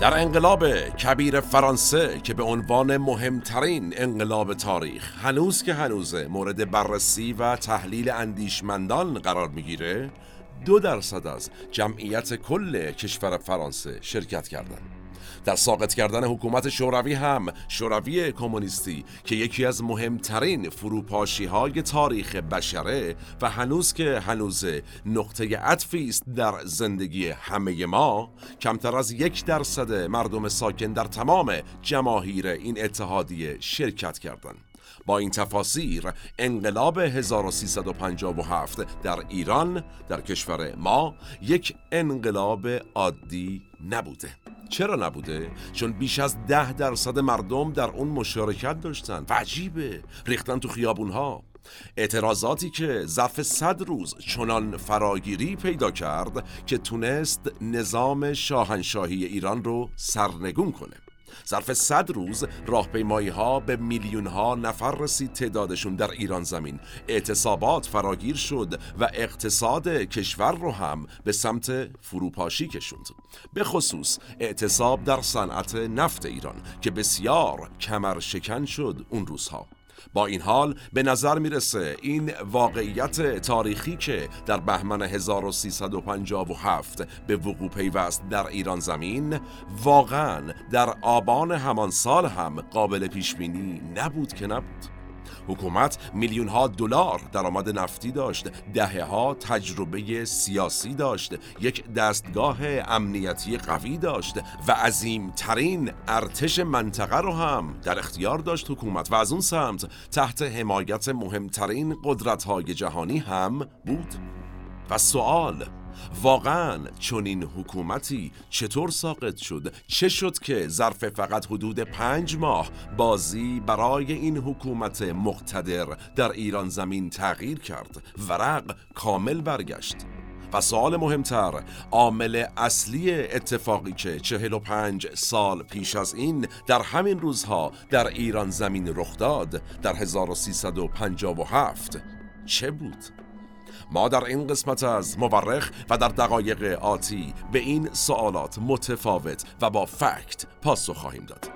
در انقلاب کبیر فرانسه که به عنوان مهمترین انقلاب تاریخ هنوز که هنوز مورد بررسی و تحلیل اندیشمندان قرار می‌گیره دو درصد از جمعیت کل کشور فرانسه شرکت کردند. در ساقط کردن حکومت شوروی هم شوروی کمونیستی که یکی از مهمترین فروپاشی های تاریخ بشره و هنوز که هنوز نقطه عطفی است در زندگی همه ما کمتر از یک درصد مردم ساکن در تمام جماهیر این اتحادیه شرکت کردند. با این تفاسیر انقلاب 1357 در ایران در کشور ما یک انقلاب عادی نبوده. چرا نبوده؟ چون بیش از ده درصد مردم در اون مشارکت داشتن. و عجیبه ریختن تو خیابون ها اعتراضاتی که ظرف صد روز چنان فراگیری پیدا کرد که تونست نظام شاهنشاهی ایران رو سرنگون کنه. ظرف صد روز راهپیمایی ها به میلیون ها نفر رسید تعدادشون در ایران زمین. اعتصابات فراگیر شد و اقتصاد کشور رو هم به سمت فروپاشی کشوند. به خصوص اعتصاب در صنعت نفت ایران که بسیار کمر شکن شد اون روزها. با این حال به نظر می‌رسه این واقعیت تاریخی که در بهمن 1357 به وقوع پیوست در ایران زمین واقعا در آبان همان سال هم قابل پیش بینی نبود که نبود. حکومت میلیون ها دلار درآمد نفتی داشت دهه ها تجربه سیاسی داشت یک دستگاه امنیتی قوی داشت و عظیم ترین ارتش منطقه رو هم در اختیار داشت حکومت. و از اون سمت تحت حمایت مهمترین قدرت های جهانی هم بود. و سوال واقعا این حکومتی چطور ساقط شد؟ چه شد که ظرف فقط حدود پنج ماه بازی برای این حکومت مقتدر در ایران زمین تغییر کرد؟ ورق کامل برگشت. و سوال مهمتر عامل اصلی اتفاقی که 45 سال پیش از این در همین روزها در ایران زمین رخ داد در 1357 چه بود؟ ما در این قسمت از مورخ و در دقایق آتی به این سوالات متفاوت و با فکت پاسخ خواهیم داد.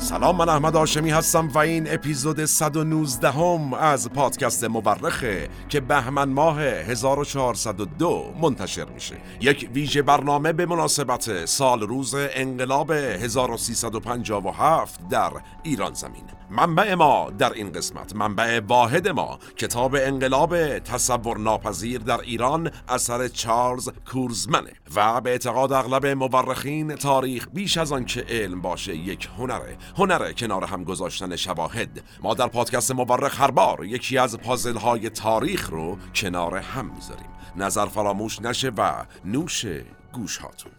سلام من احمد آشمی هستم و این اپیزود 119 هم از پادکست مورخه که بهمن ماه 1402 منتشر میشه. یک ویژه برنامه به مناسبت سال روز انقلاب 1357 در ایران زمین. منبع ما در این قسمت منبع واحد ما کتاب انقلاب تصور ناپذیر در ایران اثر چارلز کورزمنه و به اعتقاد اغلب مورخین تاریخ بیش از آن که علم باشه یک هنره هنره کنار هم گذاشتن شواهد. ما در پادکست مورخ هر بار یکی از پازل های تاریخ رو کنار هم می‌ذاریم. نظر فراموش نشه و نوش گوش هاتون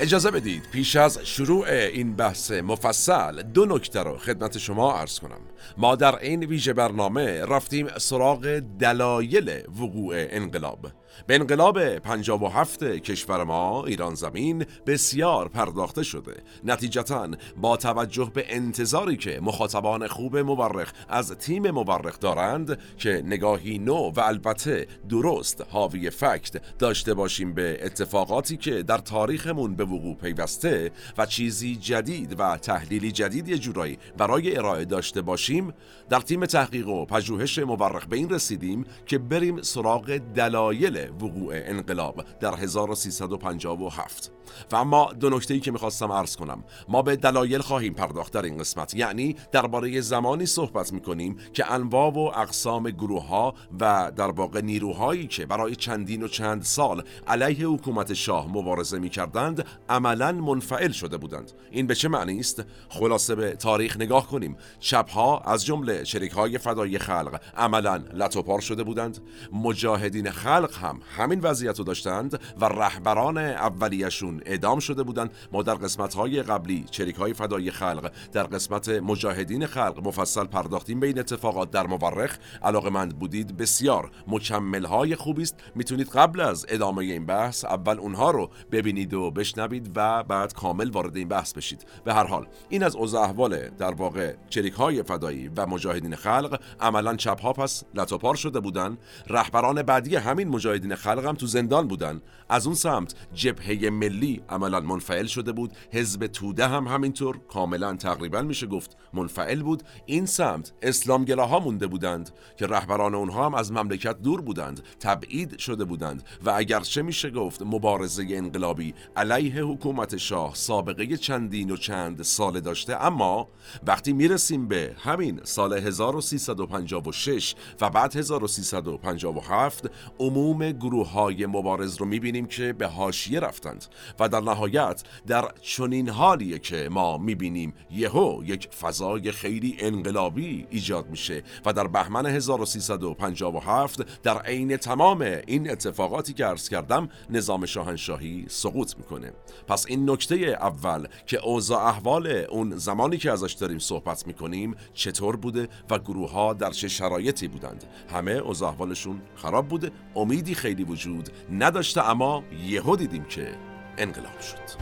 اجازه بدید پیش از شروع این بحث مفصل دو نکته رو خدمت شما عرض کنم. ما در این ویژه برنامه رفتیم سراغ دلایل وقوع انقلاب. به انقلاب 57 کشور ما ایران زمین بسیار پرداخته شده. نتیجتا با توجه به انتظاری که مخاطبان خوب مورخ از تیم مورخ دارند که نگاهی نو و البته درست حاوی فکت داشته باشیم به اتفاقاتی که در تاریخمون به وقوع پیوسته و چیزی جدید و تحلیلی جدید یه جورایی برای ارائه داشته باشیم در تیم تحقیق و پژوهش مورخ به این رسیدیم که بریم سراغ دلایل وقوع انقلاب در 1357 و اما دو نکته که می‌خواستم عرض کنم. ما به دلایل خواهیم پرداخت در این قسمت یعنی درباره زمانی صحبت می‌کنیم که انواع و اقسام گروه ها و در واقع نیروهایی که برای چندین و چند سال علیه حکومت شاه مبارزه می‌کردند عملا منفعل شده بودند. این به چه معنی است؟ خلاصه به تاریخ نگاه کنیم. چپ ها از جمله شریک های فدای خلق عملا لطوپار شده بودند. مجاهدین خلق هم همین وضعیت رو داشتند و رهبران اولیشون اعدام شده بودند. ما در قسمت های قبلی چریک های فدای خلق در قسمت مجاهدین خلق مفصل پرداختیم به این اتفاقات. در مورخ علاقمند بودید بسیار مکمل های خوبی است. می‌تونید قبل از ادامه این بحث اول اونها رو ببینید و بشنوید و بعد کامل وارد این بحث بشید. به هر حال این از اوضاع احوال در واقع چریک های فدایی و مجاهدین خلق. عملا چپ ها پس لطوپار شده بودن رهبران بعدی همین مجاهدین خلق هم تو زندان بودن از اون سمت جبهه ملی عملا منفعل شده بود. حزب توده هم همینطور. کاملا تقریبا میشه گفت منفعل بود. این سمت اسلامگراها مونده بودند که رهبران اونها هم از مملکت دور بودند تبعید شده بودند. و اگرچه میشه گفت مبارزه انقلابی علیه حکومت شاه سابقه چندین و چند ساله داشته اما وقتی می‌رسیم به همین سال 1356 و بعد 1357 عموم گروه های مبارز رو می‌بینیم که به هاشیه رفتند. و در نهایت در چنین حالیه که ما می‌بینیم یهو یک فضای خیلی انقلابی ایجاد میشه و در بهمن 1357 در عین تمام این اتفاقاتی که عرض کردم نظام شاهنشاهی سقوط می‌کنه. پس این نکته اول که اوضاع احوال اون زمانی که ازش داریم صحبت می‌کنیم چطور بوده و گروه ها در چه شرایطی بودند. همه اوضاع احوالشون خراب بوده امیدی خیلی وجود نداشته اما یهو دیدیم که انقلاب شد.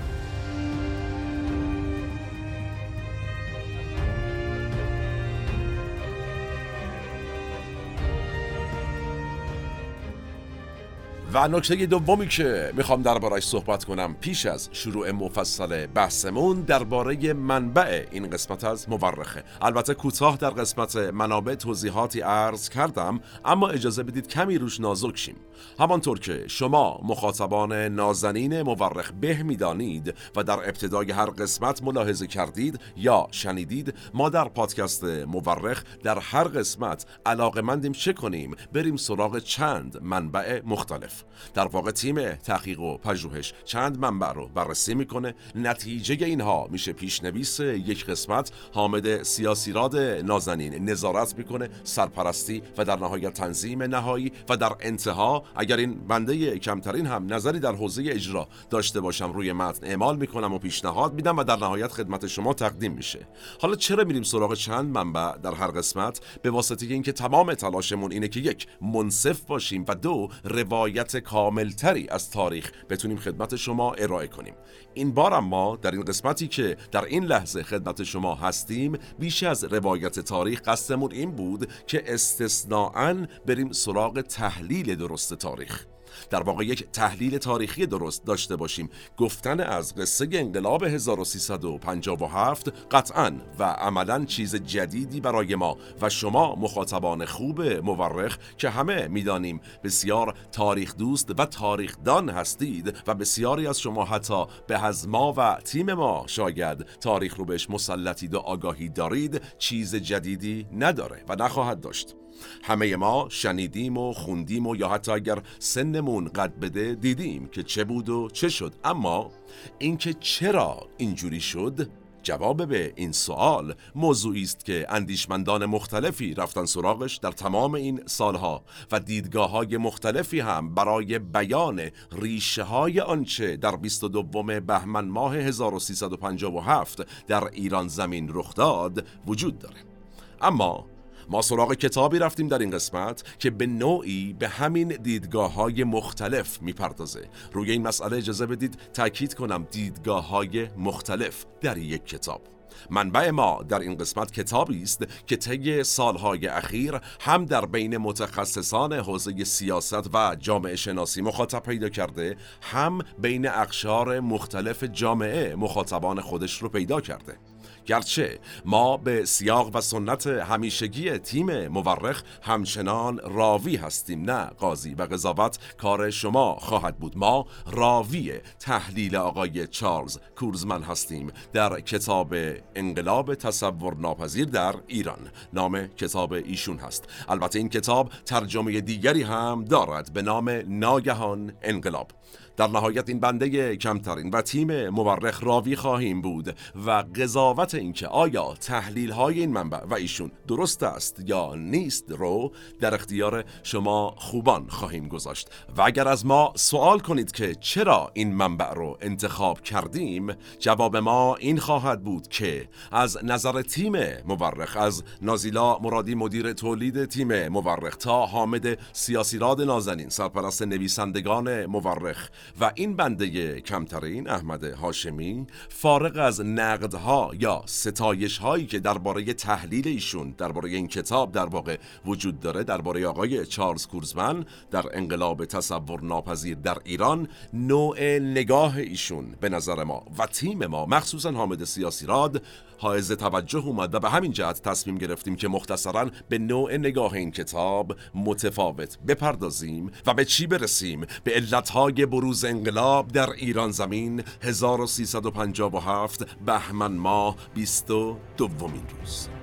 و نکته دومی که می‌خوام دربارش صحبت کنم پیش از شروع مفصل بحثمون درباره منبع این قسمت از مورخه. البته کوتاه در قسمت منابع توضیحاتی عرض کردم اما اجازه بدید کمی روش نازک شیم. همانطور که شما مخاطبان نازنین مورخ به می‌دانید و در ابتدای هر قسمت ملاحظه کردید یا شنیدید ما در پادکست مورخ در هر قسمت علاقه مندیم چه کنیم؟ بریم سراغ چند منبع مختلف. در واقع تیم تحقیق و پژوهش چند منبع رو بررسی می‌کنه. نتیجه اینها میشه پیشنویس یک قسمت. حامد سیاسی راد نازنین نظارت می‌کنه سرپرستی و در نهایت تنظیم نهایی و در انتها اگر این بنده کمترین هم نظری در حوزه اجرا داشته باشم روی متن اعمال می‌کنم و پیشنهاد میدم و در نهایت خدمت شما تقدیم میشه. حالا چرا میریم سراغ چند منبع در هر قسمت؟ به واسطه اینکه تمام تلاشمون اینه که یک منصف باشیم و دو روایت کاملتری از تاریخ بتونیم خدمت شما ارائه کنیم. این بار اما در این قسمتی که در این لحظه خدمت شما هستیم بیش از روایت تاریخ قصدمون این بود که استثناعا بریم سراغ تحلیل درست تاریخ. در واقع یک تحلیل تاریخی درست داشته باشیم. گفتن از قصه انقلاب 1357 قطعا و عملا چیز جدیدی برای ما و شما مخاطبان خوب مورخ که همه می‌دانیم بسیار تاریخ دوست و تاریخ دان هستید و بسیاری از شما حتی به از ما و تیم ما شاید تاریخ رو بهش مسلطید و آگاهی دارید چیز جدیدی نداره و نخواهد داشت. همه ما شنیدیم و خوندیم و یا حتی اگر سنمون قد بده دیدیم که چه بود و چه شد. اما اینکه چرا اینجوری شد؟ جواب به این سوال موضوعی است که اندیشمندان مختلفی رفتن سراغش در تمام این سالها و دیدگاه های مختلفی هم برای بیان ریشه های آنچه در 22 بهمن ماه 1357 در ایران زمین رخ داد وجود داره. اما ما سراغ کتابی رفتیم در این قسمت که به نوعی به همین دیدگاه های مختلف می‌پردازه. روی این مسئله اجازه بدید تاکید کنم دیدگاه های مختلف در یک کتاب. منبع ما در این قسمت کتابی است که طی سالهای اخیر هم در بین متخصصان حوزه سیاست و جامعه شناسی مخاطب پیدا کرده هم بین اقشار مختلف جامعه مخاطبان خودش رو پیدا کرده. گرچه ما به سیاق و سنت همیشگی تیم مورخ همچنان راوی هستیم نه قاضی و قضاوت کار شما خواهد بود. ما راوی تحلیل آقای چارلز کورزمن هستیم در کتاب انقلاب تصور ناپذیر در ایران. نام کتاب ایشون هست. البته این کتاب ترجمه دیگری هم دارد به نام ناگهان انقلاب. در نهایت این بنده کمترین و تیم مورخ راوی خواهیم بود و قضاوت اینکه آیا تحلیل های این منبع و ایشون درست است یا نیست رو در اختیار شما خوبان خواهیم گذاشت. و اگر از ما سوال کنید که چرا این منبع رو انتخاب کردیم جواب ما این خواهد بود که از نظر تیم مورخ از نازیلا مرادی مدیر تولید تیم مورخ تا حامد سیاسیراد نازنین سرپرست نویسندگان مورخ و این بنده کمترین احمد هاشمی فارغ از نقدها یا ستایش هایی که درباره تحلیل ایشون درباره این کتاب در واقع وجود داره درباره آقای چارلز کورزمن در انقلاب تصور ناپذیر در ایران نوع نگاه ایشون به نظر ما و تیم ما مخصوصا حامد سیاسی راد حائز توجه اومد و به همین جهت تصمیم گرفتیم که مختصرا به نوع نگاه این کتاب متفاوت بپردازیم و به چی برسیم؟ به علتهای بروز انقلاب در ایران زمین 1357 بهمن ماه 22 دومین روز.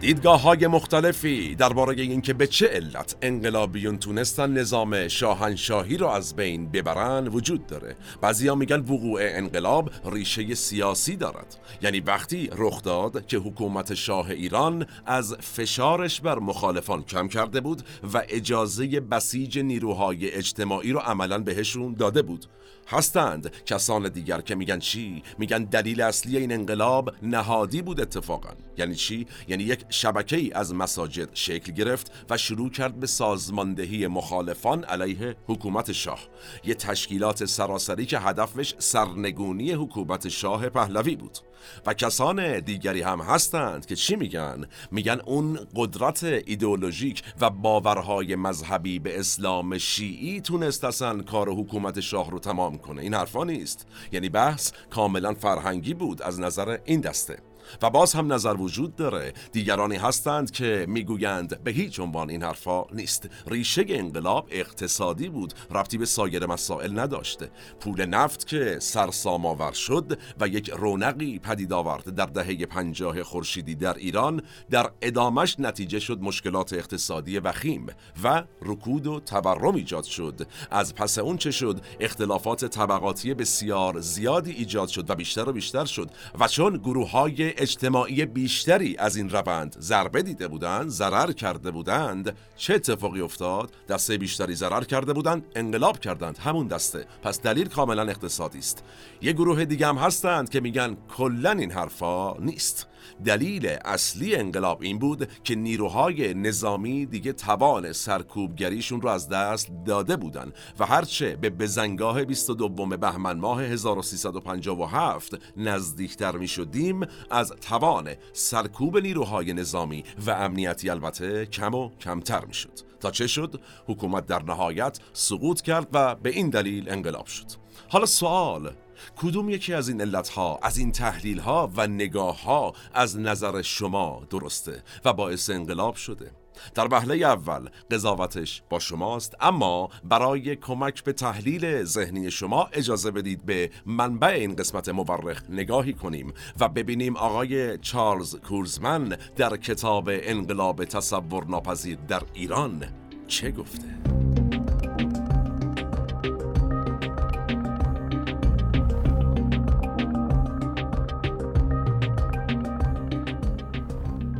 دیدگاه های مختلفی درباره اینکه به چه علت انقلابیون تونستن نظام شاهنشاهی رو از بین ببرن وجود داره. بعضیا میگن وقوع انقلاب ریشه سیاسی دارد. یعنی وقتی رخ داد که حکومت شاه ایران از فشارش بر مخالفان کم کرده بود و اجازه بسیج نیروهای اجتماعی رو عملا بهشون داده بود. هستند. کسان دیگر که میگن چی؟ میگن دلیل اصلی این انقلاب نهادی بود اتفاقا. یعنی چی؟ یعنی یک شبکه ای از مساجد شکل گرفت و شروع کرد به سازماندهی مخالفان علیه حکومت شاه. یه تشکیلات سراسری که هدفش سرنگونی حکومت شاه پهلوی بود. و کسان دیگری هم هستند که چی میگن؟ میگن اون قدرت ایدئولوژیک و باورهای مذهبی به اسلام شیعی تونست اصلا کار حکومت شاه رو تمام کنه. این حرفا نیست. یعنی بحث کاملا فرهنگی بود از نظر این دسته. و باز هم نظر وجود داره. دیگرانی هستند که می‌گویند به هیچ عنوان این حرفا نیست. ریشه انقلاب اقتصادی بود ربطی به سایر مسائل نداشته پول نفت که سرسام آور شد و یک رونقی پدید آورد در دهه پنجاه خورشیدی در ایران در ادامش نتیجه شد مشکلات اقتصادی وخیم و رکود و تورم ایجاد شد. از پس اون چه شد؟ اختلافات طبقاتی بسیار زیادی ایجاد شد و بیشتر و بیشتر شد. و چون گروه های اجتماعی بیشتری از این روند ضربه دیده بودند ضرر کرده بودند. چه اتفاقی افتاد؟ دسته بیشتری ضرر کرده بودند انقلاب کردند. همون دسته. پس دلیل کاملا اقتصادی است. یه گروه دیگه هم هستند که میگن کلا این حرفا نیست. دلیل اصلی انقلاب این بود که نیروهای نظامی دیگه توان سرکوبگریشون رو از دست داده بودن و هرچه به بزنگاه 22 بهمن ماه 1357 نزدیکتر می شدیم از توان سرکوب نیروهای نظامی و امنیتی البته کم و کمتر می شد تا چه شد؟ حکومت در نهایت سقوط کرد و به این دلیل انقلاب شد حالا سوال کدوم یکی از این علتها از این تحلیل ها و نگاه ها از نظر شما درسته و باعث انقلاب شده در وهله اول قضاوتش با شماست اما برای کمک به تحلیل ذهنی شما اجازه بدید به منبع این قسمت مورخ نگاهی کنیم و ببینیم آقای چارلز کورزمن در کتاب انقلاب تصور ناپذیر در ایران چه گفته؟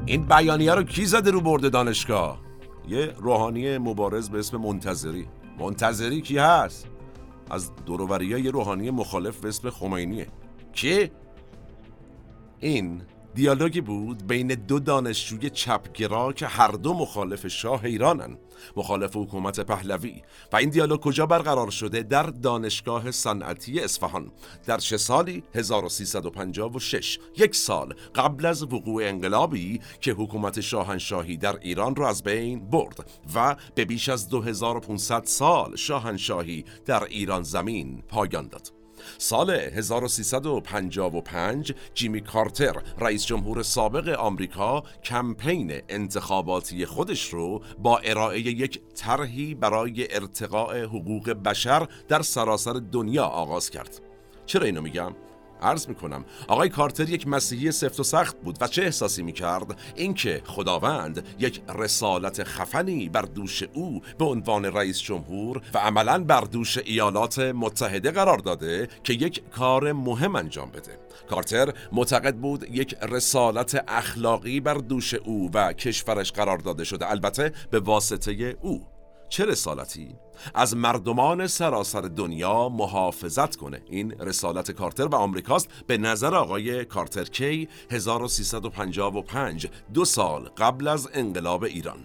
این بیانیه رو کی زده رو برده دانشگاه؟ یه روحانی مبارز به اسم منتظری. منتظری کی هست؟ از دوروبری یه روحانی مخالف به اسم خمینیه. کی؟ این دیالوگی بود بین دو دانشجوی چپگرا که هر دو مخالف شاه ایرانن مخالف حکومت پهلوی. و این دیالوگ کجا برقرار شده؟ در دانشگاه صنعتی اصفهان. در چه سالی؟ 1356 یک سال قبل از وقوع انقلابی که حکومت شاهنشاهی در ایران را از بین برد و به بیش از 2500 سال شاهنشاهی در ایران زمین پایان داد. سال 1355 جیمی کارتر رئیس جمهور سابق آمریکا کمپین انتخاباتی خودش رو با ارائه یک طرحی برای ارتقاء حقوق بشر در سراسر دنیا آغاز کرد. چرا اینو میگم؟ عرض می‌کنم آقای کارتر یک مسیحی سفت و سخت بود و چه احساسی می‌کرد؟ اینکه خداوند یک رسالت خفنی بر دوش او به عنوان رئیس جمهور و عملا بر دوش ایالات متحده قرار داده که یک کار مهم انجام بده. کارتر معتقد بود یک رسالت اخلاقی بر دوش او و کشورش قرار داده شده البته به واسطه او. چه رسالتی؟ از مردمان سراسر دنیا محافظت کنه. این رسالت کارتر و آمریکاست. به نظر آقای کارتر کی 1355 دو سال قبل از انقلاب ایران.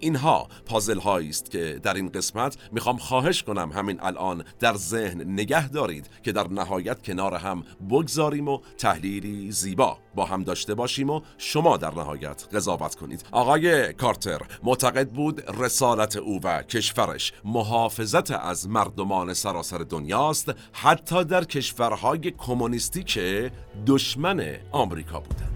اینها پازل هایی است که در این قسمت می‌خوام خواهش کنم همین الان در ذهن نگه دارید که در نهایت کنار هم بگذاریم و تحلیلی زیبا با هم داشته باشیم و شما در نهایت قضاوت کنید. آقای کارتر معتقد بود رسالت او و کشورش محافظت از مردمان سراسر دنیاست حتی در کشورهای کمونیستی که دشمن آمریکا بودند.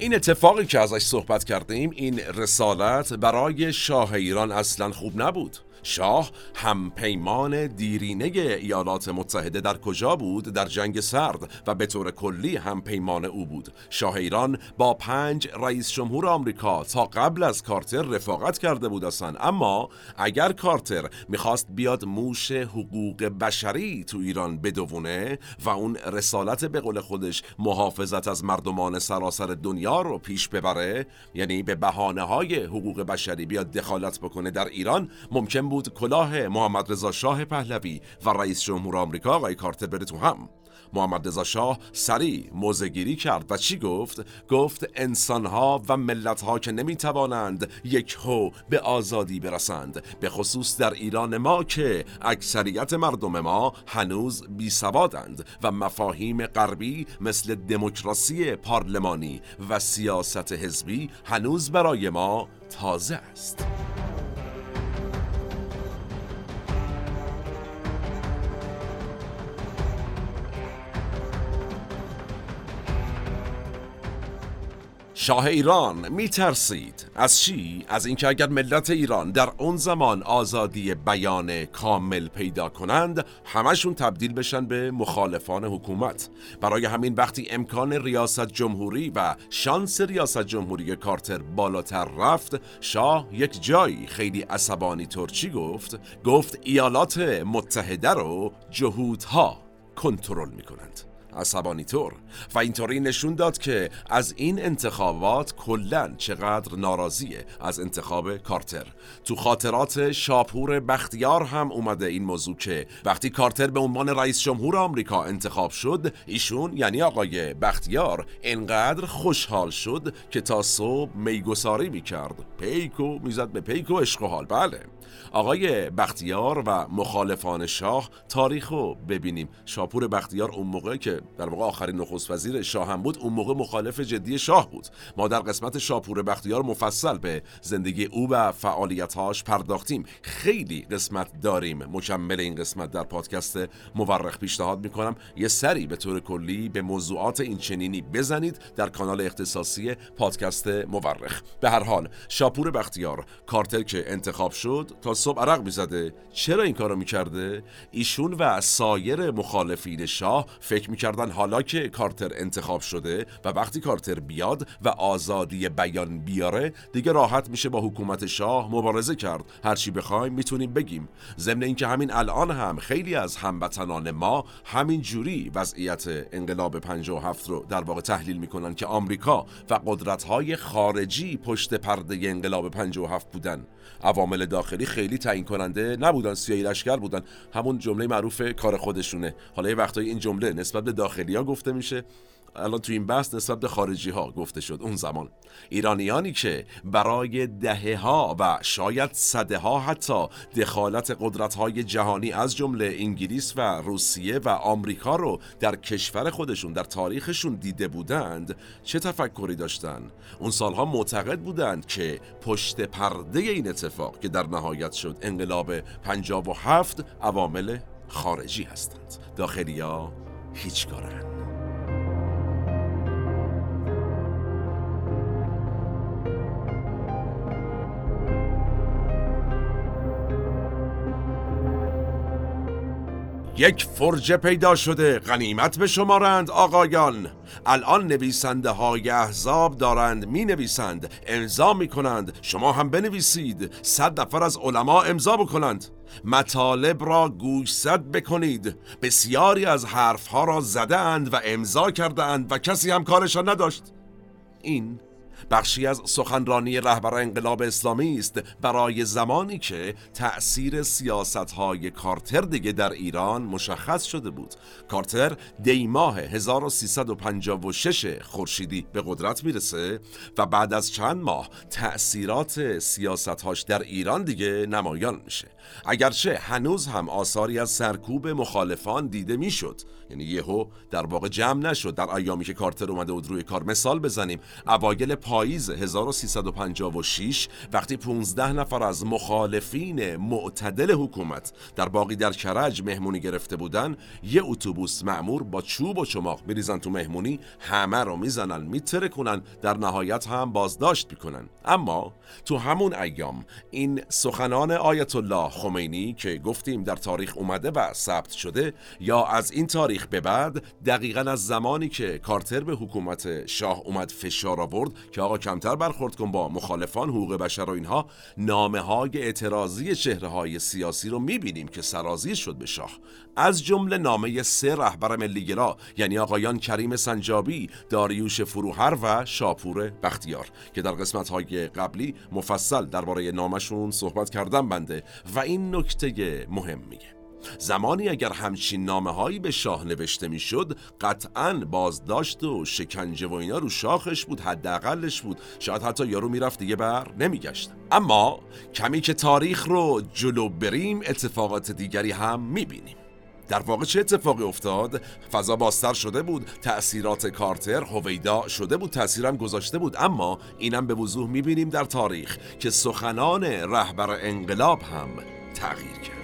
این اتفاقی که ازش صحبت کردیم این رسالت برای شاه ایران اصلا خوب نبود. شاه هم پیمان دیرینه ایالات متحده در کجا بود؟ در جنگ سرد و به طور کلی هم پیمان او بود. شاه ایران با پنج رئیس جمهور آمریکا تا قبل از کارتر رفاقت کرده بود اصلا اما اگر کارتر می‌خواست بیاد موش حقوق بشری تو ایران بدونه و اون رسالت به قول خودش محافظت از مردمان سراسر دنیا رو پیش ببره یعنی به بهانه های حقوق بشری بیاد دخالت بکنه در ایران ممکن بود کلاه محمد رضا شاه پهلوی و رئیس جمهور آمریکا آقای کارتر بره تو هم محمد رضا شاه سریع موزگیری کرد و چی گفت؟ گفت انسانها و ملتها که نمی‌توانند یک هو به آزادی برسند به خصوص در ایران ما که اکثریت مردم ما هنوز بی سوادند و مفاهیم غربی مثل دموکراسی پارلمانی و سیاست حزبی هنوز برای ما تازه است شاه ایران میترسید. از چی؟ از اینکه اگر ملت ایران در اون زمان آزادی بیان کامل پیدا کنند همشون تبدیل بشن به مخالفان حکومت. برای همین وقتی امکان ریاست جمهوری و شانس ریاست جمهوری کارتر بالاتر رفت شاه یک جایی خیلی عصبانی ترچی گفت گفت ایالات متحده رو جهودها کنترل می‌کنند. عصبانی طور و اینطوری نشون داد که از این انتخابات کلا چقدر ناراضیه از انتخاب کارتر. تو خاطرات شاپور بختیار هم اومده این موضوع که وقتی کارتر به عنوان رئیس جمهور آمریکا انتخاب شد ایشون یعنی آقای بختیار انقدر خوشحال شد که تا صبح میگساری می‌کرد. پیکو می‌زد به پیکو عشق و حال. بله. آقای بختیار و مخالفان شاه تاریخو ببینیم. شاپور بختیار اون موقع که در واقع آخرین نخست وزیر شاه هم بود اون موقع مخالف جدی شاه بود. ما در قسمت شاپور بختیار مفصل به زندگی او و فعالیتهاش پرداختیم. خیلی قسمت داریم. مکمل این قسمت در پادکست مورخ پیشنهاد می‌کنم. یه سری به طور کلی به موضوعات این چنینی بزنید در کانال اختصاصی پادکست مورخ. به هر حال شاپور بختیار کارتر که انتخاب شد تا صبح عرق می‌زده. چرا این کارو می‌کرده؟ ایشون و سایر مخالفین شاه فکر می‌کردن حالا که کارتر انتخاب شده و وقتی کارتر بیاد و آزادی بیان بیاره دیگه راحت میشه با حکومت شاه مبارزه کرد. هرچی بخوایم می‌تونیم بگیم. ضمن اینکه همین الان هم خیلی از هموطنان ما همین جوری وضعیت انقلاب 57 رو در واقع تحلیل می‌کنن که آمریکا و قدرت‌های خارجی پشت پرده انقلاب 57 بودن. عوامل داخلی خیلی تعیین کننده نبودن سیاهی لشکر بودن. همون جمله معروف کار خودشونه. حالا یه وقتایی این جمله نسبت به داخلی ها گفته میشه. الان تو این بحث نسبت به خارجی ها گفته شد اون زمان. ایرانیانی که برای دهه ها و شاید صده ها حتی دخالت قدرت های جهانی از جمله انگلیس و روسیه و آمریکا رو در کشور خودشون در تاریخشون دیده بودند چه تفکری داشتن؟ اون سالها معتقد بودند که پشت پرده این اتفاق که در نهایت شد انقلاب 57 عوامل خارجی هستند. داخلی ها هیچ کارن یک فرجه پیدا شده غنیمت به شمارند آقایان. الان نویسنده های احزاب دارند می نویسند امضا می کنند شما هم بنویسید. صد نفر از علما امضا بکنند. مطالب را گوشزد بکنید. بسیاری از حرفها را زده اند و امضا کرده اند و کسی هم کارشان نداشت. این بخشی از سخنرانی رهبر انقلاب اسلامی است برای زمانی که تأثیر سیاست های کارتر دیگه در ایران مشخص شده بود. کارتر دی ماه 1356 خورشیدی به قدرت می‌رسه و بعد از چند ماه تأثیرات سیاست هاش در ایران دیگه نمایان میشه. اگرچه هنوز هم آثاری از سرکوب مخالفان دیده می‌شد یعنی یهو در واقع جمع نشد. در ایامی که کارتر اومده بود روی کار مثال بزنیم اوایل پاییز 1356 وقتی 15 نفر از مخالفین معتدل حکومت در باقی در کرج مهمونی گرفته بودن یه اتوبوس معمور با چوب و چماق میریزن تو مهمونی همه رو می‌زنن میترکونن در نهایت هم بازداشت می‌کنن. اما تو همون ایام این سخنان آیت الله خمینی که گفتیم در تاریخ اومده و ثبت شده یا از این تاریخ به بعد دقیقا از زمانی که کارتر به حکومت شاه اومد فشار آورد که آقا کمتر برخورد کن با مخالفان حقوق بشر و اینها. نامه های اعتراضی چهره های سیاسی رو می‌بینیم که سرازیر شد به شاه از جمله نامه سه رهبر ملیگرا یعنی آقایان کریم سنجابی، داریوش فروهر و شاپور بختیار که در قسمت های قبلی مفصل درباره نامشون صحبت کردم بنده. و این نکته مهم میگه. زمانی اگر همچین نامه هایی به شاه نوشته می‌شد قطعا بازداشت و شکنجه و اینا رو شاخش بود حداقلش بود. شاید حتی یارو می‌رفت دیگه بر نمیگشت. اما کمی که تاریخ رو جلو بریم اتفاقات دیگری هم می‌بینیم. در واقع چه اتفاقی افتاد؟ فضا باستر شده بود تأثیرات کارتر هویدا شده بود تأثیرم گذاشته بود. اما اینم به وضوح می‌بینیم در تاریخ که سخنان رهبر انقلاب هم تغییر کرد.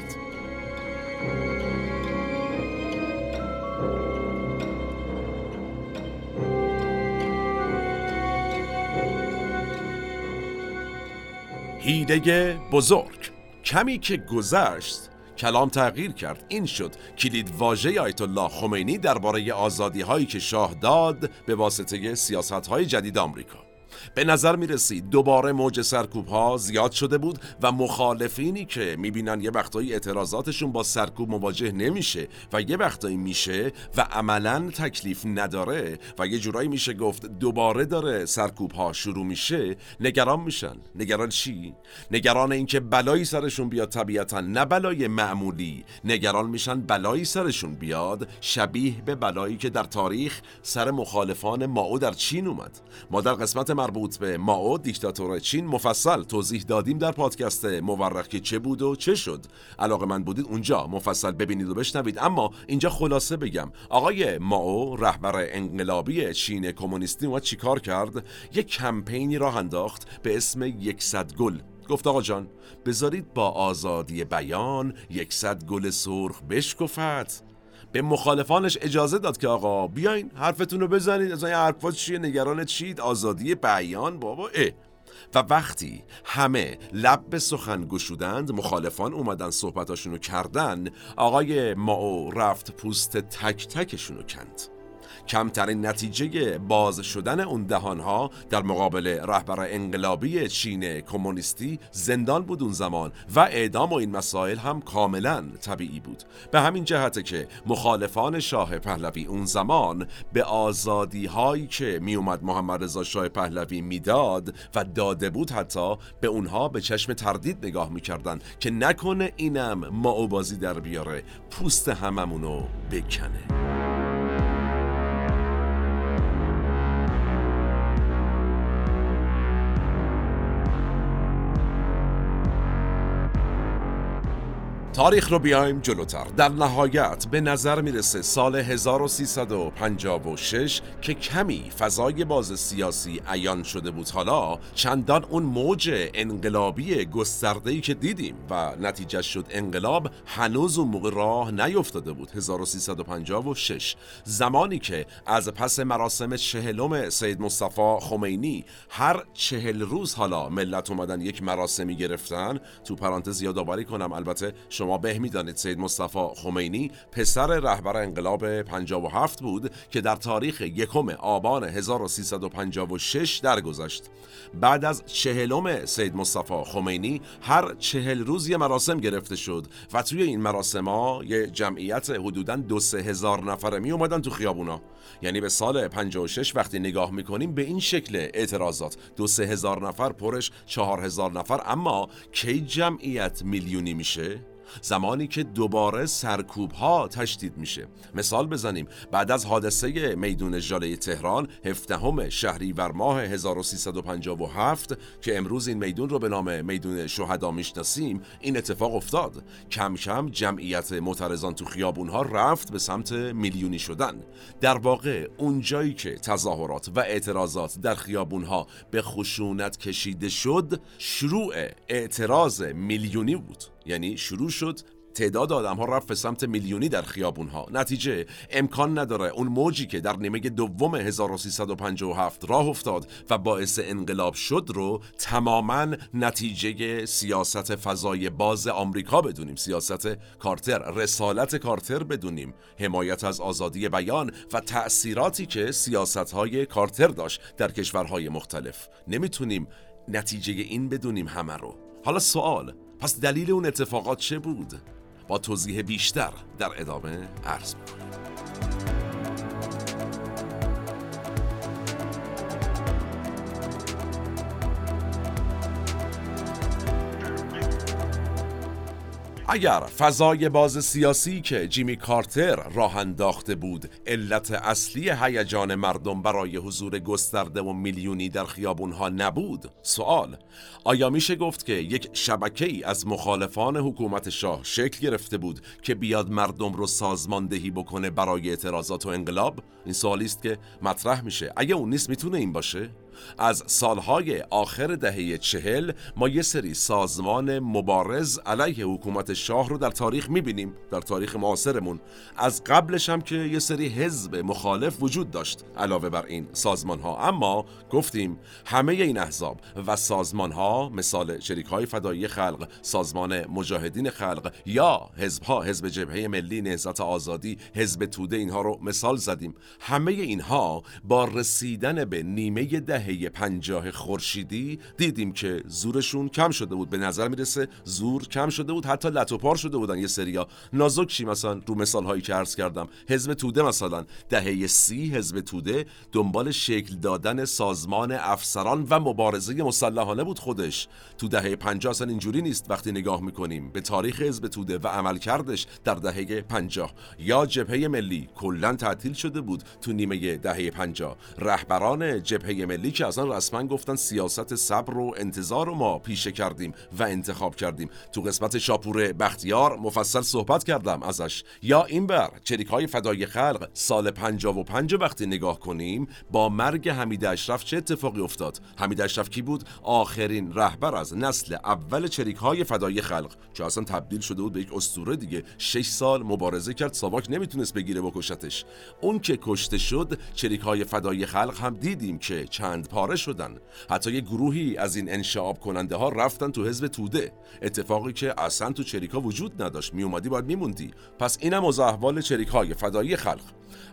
هیده بزرگ. کمی که گذشت کلام تغییر کرد. این شد کلید واژه آیت الله خمینی درباره آزادی هایی که شاه داد به واسطه سیاست های جدید آمریکا. به نظر می رسید دوباره موج سرکوب ها زیاد شده بود و مخالفینی که می‌بینن یه وقتایی اعتراضاتشون با سرکوب مواجه نمیشه و یه وقتایی میشه و عملا تکلیف نداره و یه جورایی میشه گفت دوباره داره سرکوب ها شروع میشه نگران میشن. نگران چی؟ نگران اینکه بلایی سرشون بیاد طبیعتا نه بلای معمولی. نگران میشن بلایی سرشون بیاد شبیه به بلایی که در تاریخ سر مخالفان ماو در چین اومد. ما در قسمت مربوط به ماو دیکتاتور چین مفصل توضیح دادیم در پادکست مورخ که چه بود و چه شد. علاقه من بودید اونجا مفصل ببینید و بشنوید. اما اینجا خلاصه بگم آقای ماو رهبر انقلابی چین کمونیستی اومد چیکار کرد؟ یک کمپینی راه انداخت به اسم یکصد گل. گفت آقا جان بذارید با آزادی بیان یکصد گل سرخ بشکفت به مخالفانش اجازه داد که آقا بیاین حرفتون رو بزنید از این حرفات چیه؟ نگران چید آزادی بیان؟ بابا اه. و وقتی همه لب به سخن گشودند مخالفان اومدن صحبتاشونو کردن آقای ماو رفت پوست تک تکشونو کند. کمترین نتیجه باز شدن اون دهانها در مقابل رهبر انقلابی چین کمونیستی زندان بود اون زمان و اعدام و این مسائل هم کاملا طبیعی بود. به همین جهته که مخالفان شاه پهلوی اون زمان به آزادی هایی که می اومد محمد رضا شاه پهلوی می‌داد و داده بود حتی به اونها به چشم تردید نگاه می‌کردن که نکنه اینم ما بازی در بیاره پوست هممونو بکنه. تاریخ رو بیایم جلوتر. در نهایت به نظر می‌رسه سال 1356 که کمی فضای باز سیاسی عیان شده بود. حالا چندان اون موج انقلابی گستردهی که دیدیم و نتیجه شد انقلاب هنوز اون موقع راه نیفتاده بود. 1356 زمانی که از پس مراسم چهلم سید مصطفی خمینی هر چهل روز حالا ملت اومدن یک مراسمی گرفتن. تو پرانتز یادآوری کنم البته شما شما به می‌دانید سید مصطفی خمینی پسر رهبر انقلاب 57 بود که در تاریخ یکم آبان 1356 درگذشت. بعد از چهلم سید مصطفی خمینی هر چهل روز یه مراسم گرفته شد و توی این مراسم ها یه جمعیت حدودا دو سه هزار نفره می اومدن تو خیابونا. یعنی به سال 56 وقتی نگاه می‌کنیم به این شکل اعتراضات. دو سه هزار نفر پرش چهار هزار نفر. اما کی جمعیت میلیونی میشه؟ زمانی که دوباره سرکوب ها تشدید میشه. مثال بزنیم بعد از حادثه میدون ژاله تهران هفدهم شهریور ماه 1357 که امروز این میدون رو به نام میدون شهدا می‌شناسیم این اتفاق افتاد. کم کم جمعیت معترضان تو خیابون ها رفت به سمت میلیونی شدن. در واقع اونجایی که تظاهرات و اعتراضات در خیابون ها به خشونت کشیده شد شروع اعتراض میلیونی بود. یعنی شروع شد تعداد آدم ها رفت به سمت میلیونی در خیابون ها نتیجه امکان نداره اون موجی که در نیمه دوم 1357 راه افتاد و باعث انقلاب شد رو تماما نتیجه سیاست فضای باز آمریکا بدونیم. سیاست کارتر رسالت کارتر بدونیم. حمایت از آزادی بیان و تأثیراتی که سیاست های کارتر داشت در کشورهای مختلف. نمی‌تونیم نتیجه این بدونیم همه رو. حالا سوال پس دلیل اون اتفاقات چه بود؟ با توضیح بیشتر در ادامه عرض می‌کنیم اگر فضای باز سیاسی که جیمی کارتر راه انداخته بود علت اصلی هیجان مردم برای حضور گسترده و میلیونی در خیابونها نبود سوال آیا میشه گفت که یک شبکه ای از مخالفان حکومت شاه شکل گرفته بود که بیاد مردم رو سازماندهی بکنه برای اعتراضات و انقلاب؟ این سوالی است که مطرح میشه. اگه اون نیست می‌تونه این باشه؟ از سالهای آخر دهه چهل ما یه سری سازمان مبارز علیه حکومت شاه رو در تاریخ می‌بینیم در تاریخ معاصرمون. از قبلش هم که یه سری حزب مخالف وجود داشت علاوه بر این سازمان ها اما گفتیم همه این احزاب و سازمان ها مثال شریک های فدایی خلق سازمان مجاهدین خلق یا حزب ها حزب جبهه ملی نهضت آزادی حزب توده اینها رو مثال زدیم. همه اینها با رسیدن به نیمه ده دهه پنجاه خورشیدی دیدیم که زورشون کم شده بود. به نظر می‌رسه زور کم شده بود حتی لطوپار شده بودن یه سریا. نازک مثلا؟ رو مثال هایی که عرض کردم. حزب توده مثلا. دهه سی حزب توده دنبال شکل دادن سازمان افسران و مبارزه مسلحانه بود خودش. تو دهه 50 اصلا اینجوری نیست وقتی نگاه می‌کنیم. به تاریخ حزب توده و عمل کردش در دهه 50 یا جبهه ملی کلا تعطیل شده بود تو نیمه دهه 50 رهبران جبهه ملی که اصلا رسما گفتن سیاست صبر و انتظار رو ما پیشه کردیم و انتخاب کردیم. تو قسمت شاپور بختیار مفصل صحبت کردم ازش. یا این بر چریک های فدای خلق سال 55 وقتی نگاه کنیم با مرگ حمید اشرف چه اتفاقی افتاد؟ حمید اشرف کی بود؟ آخرین رهبر از نسل اول چریک های فدای خلق. که اصلا تبدیل شده بود به یک اسطوره دیگه. 6 سال مبارزه کرد ساواک نمی‌تونست بگیره بکشتش اون که کشته شد چریک های فدای خلق هم دیدیم که چند پاره شدن. حتی یه گروهی از این انشعاب کننده ها رفتن تو حزب توده. اتفاقی که اصلا تو چریکا وجود نداشت. میومدی باید میموندی. پس اینم از احوال چریک های فدایی خلق.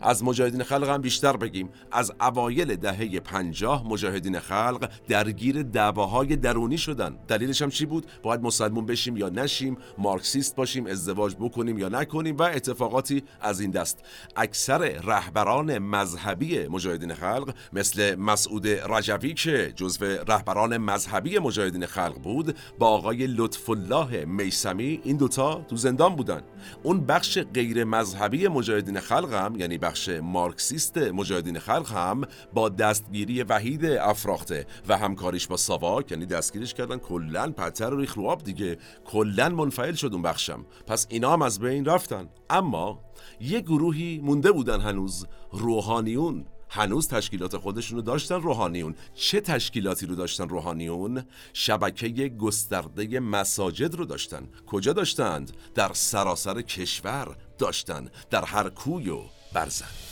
از مجاهدین خلق هم بیشتر بگیم. از اوایل دهه پنجاه مجاهدین خلق درگیر دعواهای درونی شدن. دلیلش هم چی بود؟ باید مسلمون بشیم یا نشیم مارکسیست باشیم ازدواج بکنیم یا نکنیم و اتفاقاتی از این دست. اکثر رهبران مذهبی مجاهدین خلق مثل مسعود رجوی که جزو رهبران مذهبی مجاهدین خلق بود با آقای لطف الله میسمی این دوتا تو زندان بودن. اون بخش غیر مذهبی مجاهدین خلق هم یعنی بخش مارکسیست مجاهدین خلق هم با دستگیری وحید افراخته و همکاریش با ساواک یعنی دستگیرش کردن کلا پتر و ریخ رو دیگه. کلا منفعل شد اون بخشم. پس اینا هم از بین رفتن. اما یه گروهی مونده بودن هنوز. روحانیون. هنوز تشکیلات خودشونو داشتن روحانیون. چه تشکیلاتی رو داشتن روحانیون؟ شبکه گسترده مساجد رو داشتن. کجا داشتند؟ در سراسر کشور داشتن. در هر کوی و برزن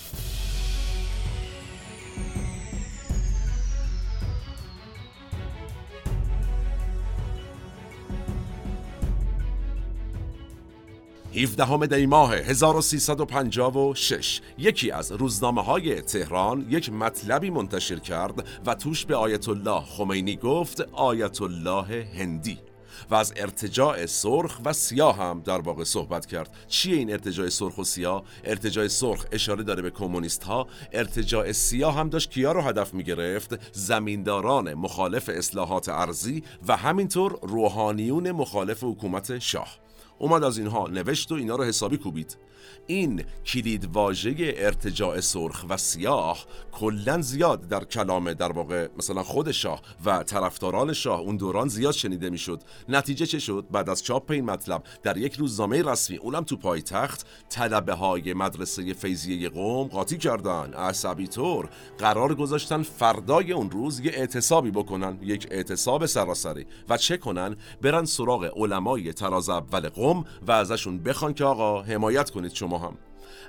17 دی ماه 1356 یکی از روزنامه های تهران یک مطلبی منتشر کرد و توش به آیت الله خمینی گفت آیت الله هندی. و از ارتجاع سرخ و سیاه هم در واقع صحبت کرد. چیه این ارتجاع سرخ و سیاه؟ ارتجاع سرخ اشاره داره به کمونیست ها ارتجاع سیاه هم داشت کیا رو هدف می گرفت زمینداران مخالف اصلاحات ارزی و همینطور روحانیون مخالف حکومت شاه. اومد از اینها نوشت و اینا رو حسابی کوبید. این کلید واژه ارتجاع سرخ و سیاه کلا زیاد در کلام در واقع مثلا خود شاه و طرفداران شاه اون دوران زیاد شنیده می‌شد. نتیجه چه شد؟ بعد از چاپ این مطلب در یک روزنامه رسمی اونم تو پایتخت طلبه های مدرسه فیزیه قوم قاطی کردن. عصبی طور قرار گذاشتن فردای اون روز یه اعتصابی بکنن یک اعتصاب سراسری و چه کنن؟ برن سراغ علمای تراز اول قوم و ازشون بخوان که آقا حمایت کنید شما. هم.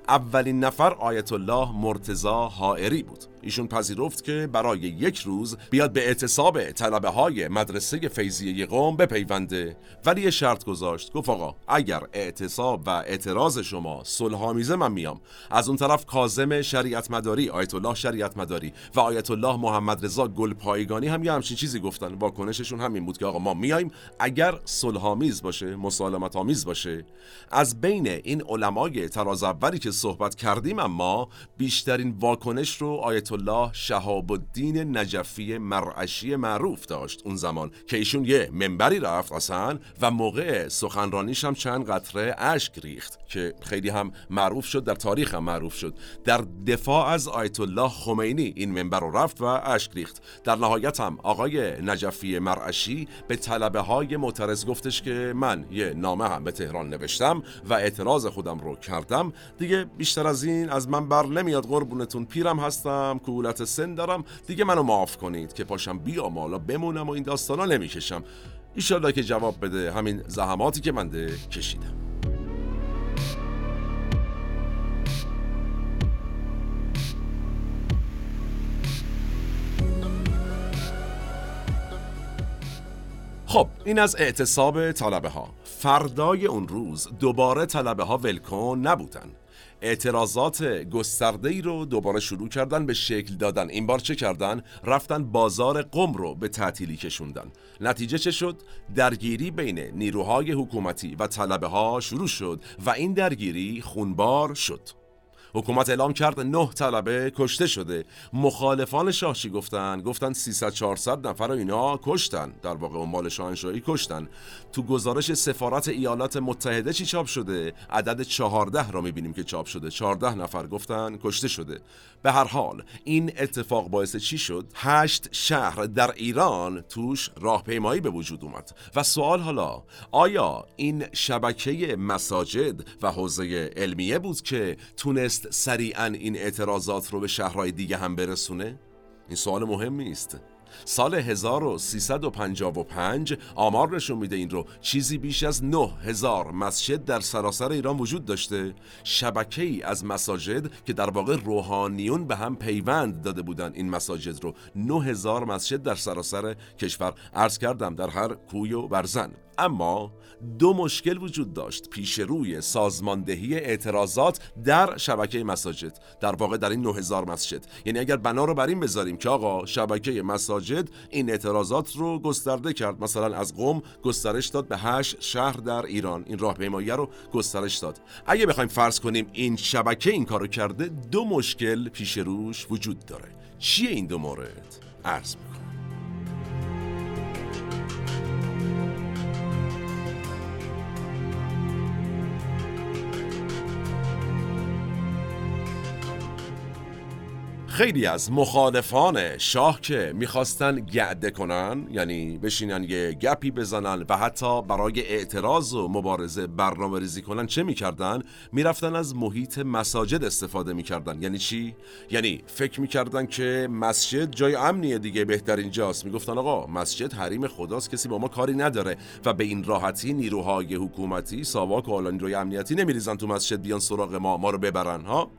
اولین نفر آیت الله مرتزا حائری بود. ایشون پذیرفت که برای یک روز بیاد به اعتصاب طلبه های مدرسه فیزیه قوم بپیونده. ولی شرط گذاشت. گفت آقا اگر اعتصاب و اعتراض شما صلحآمیزه من میام. از اون طرف کاظم شریعت مداری آیت الله شریعت مداری و آیت الله محمد رضا گل پایگانی هم یه همچین چیزی گفتن. واکنششون همین بود که آقا ما میایم. اگر صلحآمیز باشه مسالمت آمیز باشه از بین این علمای تراز اولی که صحبت کردیم اما بیشترین واکنش رو آیت الله شهاب الدین نجفی مرعشی معروف داشت اون زمان که ایشون یه منبری رفت اصلا و موقع سخنرانیش هم چند قطره اشک ریخت که خیلی هم معروف شد در تاریخ هم معروف شد. در دفاع از آیت الله خمینی این منبر رو رفت و اشک ریخت. در نهایت هم آقای نجفی مرعشی به طلبه های معترض گفتش که من یه نامه هم به تهران نوشتم و اعتراض خودم رو کردم. دیگه بیشتر از این از من بر نمیاد. قربونتون پیرم هستم. کولت سن دارم. دیگه منو معاف کنید که پاشم بیام حالا بمونم و این داستانا نمی‌کشم. ایشالله که جواب بده همین زحماتی که من ده کشیدم. خب این از اعتصاب طلبه ها فردای اون روز دوباره طلبه ها ولکن نبودن. اعتراضات گسترده ای رو دوباره شروع کردن به شکل دادن. این بار چه کردن؟ رفتن بازار قم رو به تعطیلی کشوندن. نتیجه چه شد؟ درگیری بین نیروهای حکومتی و طلبه ها شروع شد و این درگیری خونبار شد. حکومت اعلام کرد نه طلبه کشته شده. مخالفان شاه چی گفتن گفتن 300 400 نفر رو اینا کشتن. در واقع مال شاهنشاهی کشتن. تو گزارش سفارت ایالات متحده چی چاپ شده؟ عدد 14 را می‌بینیم که چاپ شده. 14 نفر گفتن کشته شده. به هر حال این اتفاق باعث چی شد؟ هشت شهر در ایران توش راهپیمایی به وجود اومد. و سوال حالا آیا این شبکه مساجد و حوزه علمیه بود که تونست سریعا این اعتراضات رو به شهرهای دیگه هم برسونه؟ این سوال مهمی است سال 1355 آمار نشون میده این رو. چیزی بیش از 9000 مسجد در سراسر ایران وجود داشته. شبکه ای از مساجد که در واقع روحانیون به هم پیوند داده بودن این مساجد رو. 9000 مسجد در سراسر کشور. عرض کردم در هر کوی و برزن اما دو مشکل وجود داشت. پیش روی سازماندهی اعتراضات در شبکه مساجد در واقع در این 9000 مسجد. یعنی اگر بنا رو بر این بذاریم که آقا شبکه مساجد این اعتراضات رو گسترده کرد. مثلا از قم گسترش داد به هشت شهر در ایران. این راهپیمایی رو گسترش داد. اگه بخوایم فرض کنیم این شبکه این کارو کرده دو مشکل پیش روش وجود داره. چیه این دو مورد؟ عرض می‌کنم. خیلی از مخالفان شاه که می‌خواستن گعده کنن یعنی بشینن یه گپی بزنن و حتی برای اعتراض و مبارزه برنامه ریزی کنن چه می‌کردن؟ می‌رفتن از محیط مساجد استفاده می‌کردن یعنی چی؟ یعنی فکر می‌کردن که مسجد جای امنیه دیگه بهترین جاست می‌گفتن آقا مسجد حریم خداست کسی با ما کاری نداره و به این راحتی نیروهای حکومتی ساواک و نیروی امنیتی نمیریزن تو مسجد بیان سراغ ما ما رو ببرن ها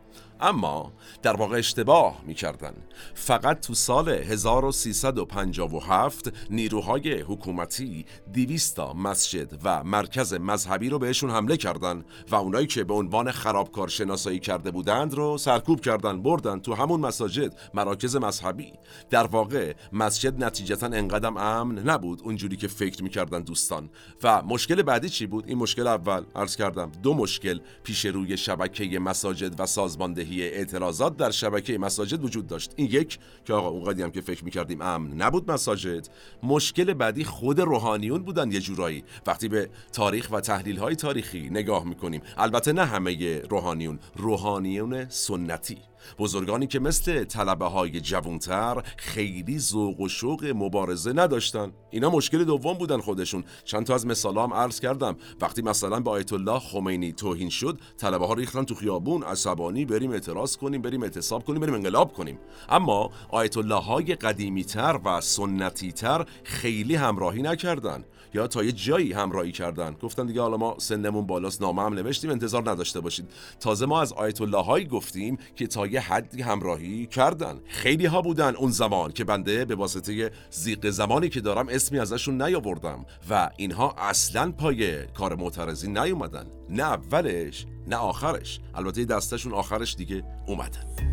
اما در واقع اشتباه می‌کردن. فقط تو سال 1357 نیروهای حکومتی 200 مسجد و مرکز مذهبی رو بهشون حمله کردن و اونایی که به عنوان خرابکار شناسایی کرده بودند رو سرکوب کردن بردن تو همون مساجد مراکز مذهبی. در واقع مسجد نتیجتا انقدم امن نبود اونجوری که فکر می‌کردن دوستان. و مشکل بعدی چی بود؟ این مشکل اول عرض کردم دو مشکل پیش روی شبکه مساجد و سازماندهی اعتراضات در شبکه مساجد وجود داشت. این یک که آقا اون هم که فکر می‌کردیم امن نبود مساجد مشکل بعدی خود روحانیون بودن یه جورایی. وقتی به تاریخ و تحلیل های تاریخی نگاه می‌کنیم البته نه همه روحانیون روحانیون سنتی. بزرگانی که مثل طلبه های جوانتر خیلی ذوق و شوق مبارزه نداشتن. اینا مشکل دوم بودن خودشون. چند تا از مثال هم عرض کردم. وقتی مثلا به آیت الله خمینی توهین شد طلبه ها ریختن تو خیابون عصبانی بریم اعتراض کنیم بریم اعتصاب کنیم بریم انقلاب کنیم. اما آیت الله های قدیمی تر و سنتی تر خیلی همراهی نکردن. یا تا یه جایی همراهی کردن. گفتن دیگه حالا ما سنمون بالاست نامه هم نوشتیم انتظار نداشته باشید. تازه ما از آیت الله هایی گفتیم که تا یه حدی همراهی کردن. خیلی ها بودن اون زمان که بنده به واسطه زیق زمانی که دارم اسمی ازشون نیاوردم و اینها اصلا پای کار معترضی نیومدن. نه اولش نه آخرش. البته دستشون آخرش دیگه اومدن.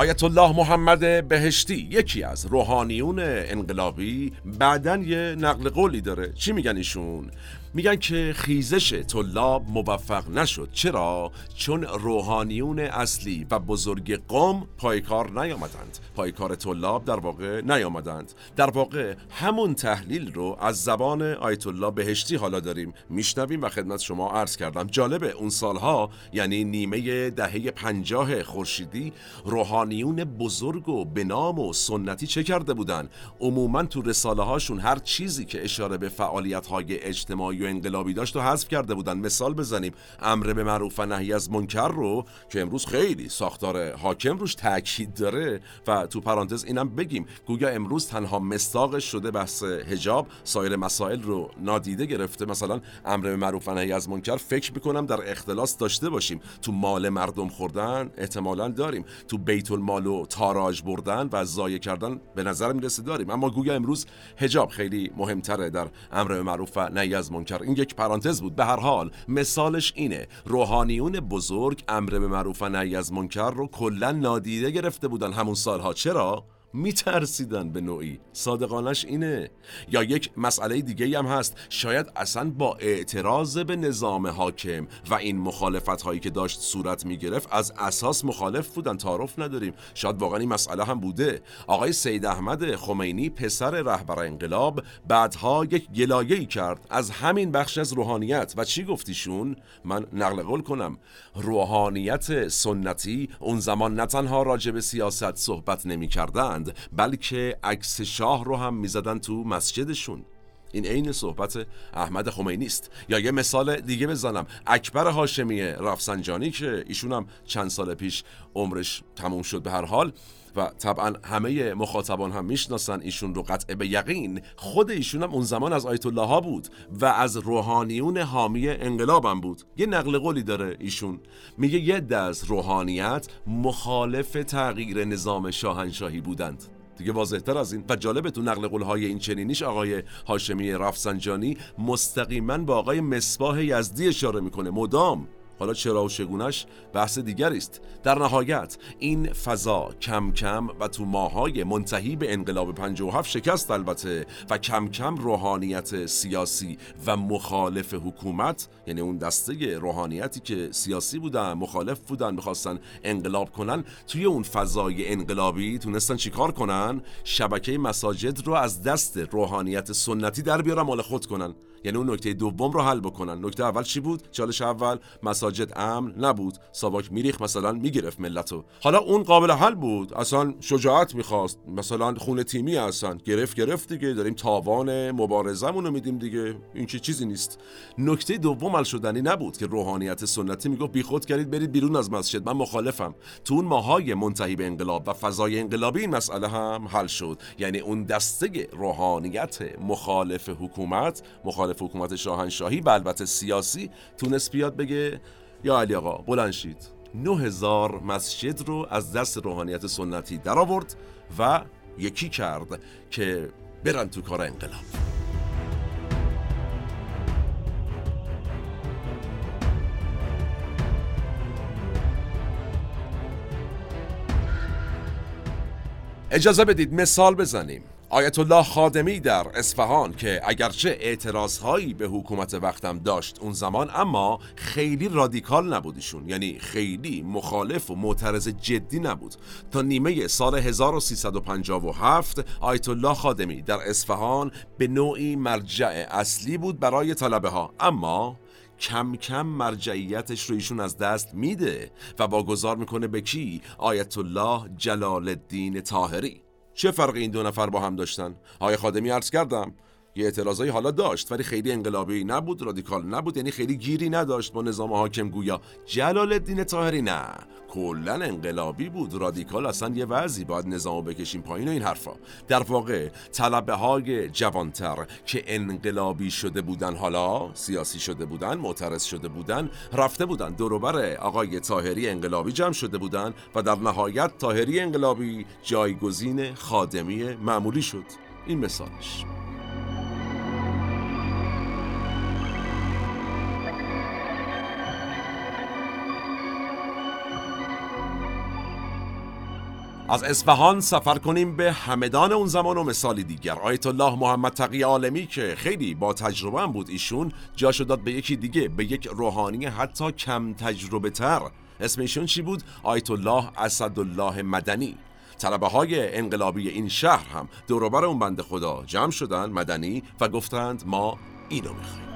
آیت الله محمد بهشتی یکی از روحانیون انقلابی. بعدا یه نقل قولی داره. چی میگن ایشون؟ میگن که خیزش طلاب موفق نشد. چرا؟ چون روحانیون اصلی و بزرگ قوم پایکار نیامدند. پایکار طلاب در واقع نیامدند. در واقع همون تحلیل رو از زبان آیت الله بهشتی حالا داریم میشنویم و خدمت شما عرض کردم. جالبه اون سالها یعنی نیمه دهه پنجاه خورشیدی روحانیون بزرگ و بنام و سنتی چه کرده بودن؟ عموما تو رساله هاشون هر چیزی که اشاره به فعالیت های اجتماعی و انقلابی داشت و حذف کرده بودن. مثال بزنیم امر به معروف و نهی از منکر رو که امروز خیلی ساختار حاکم روش تاکید داره و تو پرانتز اینم بگیم. گویا امروز تنها مستاقش شده بحث حجاب سایر مسائل رو نادیده گرفته. مثلا امر به معروف و نهی از منکر فکر می‌کنم در اختلاس داشته باشیم. تو مال مردم خوردن احتمالا داریم. تو بیت المال و تاراج بردن و ضایع کردن به نظر می‌رسه داریم. اما گویا امروز حجاب خیلی مهمتره در امر به معروف و نهی از منکر. این یک پرانتز بود. به هر حال مثالش اینه. روحانیون بزرگ امر به معروف و نهی از منکر رو کلا نادیده گرفته بودن همون سالها. چرا؟ میترسیدن به نوعی. صادقانش اینه. یا یک مسئله دیگه هم هست. شاید اصلا با اعتراض به نظام حاکم و این مخالفت هایی که داشت صورت می‌گرفت از اساس مخالف بودن تعارف نداریم. شاید واقعا این مسئله هم بوده. آقای سید احمد خمینی پسر رهبر انقلاب بعدها یک گلایه کرد. از همین بخش از روحانیت. و چی گفتیشون؟ من نقل قول کنم. روحانیت سنتی اون زمان نه تنها راجع به سیاست صحبت نمی بلکه عکس شاه رو هم می‌زدن تو مسجدشون. این عین صحبت احمد خمینی است. یا یه مثال دیگه بزنم. اکبر هاشمی رفسنجانی که ایشون هم چند سال پیش عمرش تموم شد به هر حال و طبعا همه مخاطبان هم می‌شناسن ایشون رو قطع به یقین. خود ایشون هم اون زمان از آیت الله ها بود و از روحانیون حامی انقلابم بود. یه نقل قولی داره ایشون. میگه یه از روحانیت مخالف تغییر نظام شاهنشاهی بودند. دیگه واضحتر از این. و جالب تو نقل قول های این چنینیش آقای هاشمی رفسنجانی مستقیما با آقای مصباح یزدی اشاره می‌کنه. مدام حالا چرا و چگونش بحث دیگری است. در نهایت این فضا کم کم و تو ماهای منتهی به انقلاب 57 شکست البته و کم کم روحانیت سیاسی و مخالف حکومت یعنی اون دسته روحانیتی که سیاسی بودن مخالف بودن می‌خواستن انقلاب کنن توی اون فضای انقلابی تونستن چیکار کنن؟ شبکه مساجد رو از دست روحانیت سنتی در بیارن مال خود کنن. یعنی اون نکته دوم رو حل بکنن. نکته اول چی بود؟ چالش اول مساجد امن نبود. ساواک میریخ مثلا می‌گرفت ملتو. حالا اون قابل حل بود. اصلا شجاعت می‌خواست. مثلا خون تیمی اصلا گرفت گرفت دیگه. داریم تاوان مبارزمون رو میدیم دیگه. این که چیزی نیست. نکته دوم حل شدنی نبود که روحانیت سنتی می‌گفت بیخود کردید برید بیرون از مسجد. من مخالفم. تو اون ماهای منتهی به انقلاب و فضای انقلابی این مسئله هم حل شد. یعنی اون دسته روحانیت مخالف حکومت مخالف حکومت شاهنشاهی و البته سیاسی تونست بیاد بگه یا علی آقا بلند شید 9000 مسجد رو از دست روحانیت سنتی در آورد و یکی کرد که برن تو کار انقلاب. اجازه بدید مثال بزنیم. آیت الله خادمی در اصفهان که اگرچه اعتراضهایی به حکومت وقتم داشت اون زمان اما خیلی رادیکال نبودیشون یعنی خیلی مخالف و معترض جدی نبود. تا نیمه سال 1357 آیت الله خادمی در اصفهان به نوعی مرجع اصلی بود برای طلبه ها اما کم کم مرجعیتش رو ایشون از دست میده و واگذار می‌کنه به کی؟ آیت الله جلال الدین تاهری چه فرقی این دو نفر با هم داشتن؟ آقای خادمی عرض کردم. یه اعتراضایی حالا داشت ولی خیلی انقلابی نبود رادیکال نبود یعنی خیلی گیری نداشت با نظام حاکم گویا. جلال الدین طاهری نه. کلا انقلابی بود. رادیکال اصلا یه وضعی باید نظامو بکشیم پایین و این حرفا. در واقع طلبه های جوانتر که انقلابی شده بودن حالا سیاسی شده بودن معترض شده بودن رفته بودن. دوروبر آقای تاهری انقلابی جمع شده بودن و در نهایت تاهری انقلابی جایگزین خادمی معمولی شد. این مثالش. از اصفهان سفر کنیم به همدان اون زمان و مثالی دیگر. آیت الله محمد تقی عالمی که خیلی با تجربه هم بود ایشون جاشو داد به یکی دیگه به یک روحانی حتی کم تجربه تر. اسم ایشون چی بود؟ آیت الله اسدالله مدنی. طلبه های انقلابی این شهر هم دوروبر اون بند خدا جمع شدن مدنی و گفتند ما اینو می‌خوایم.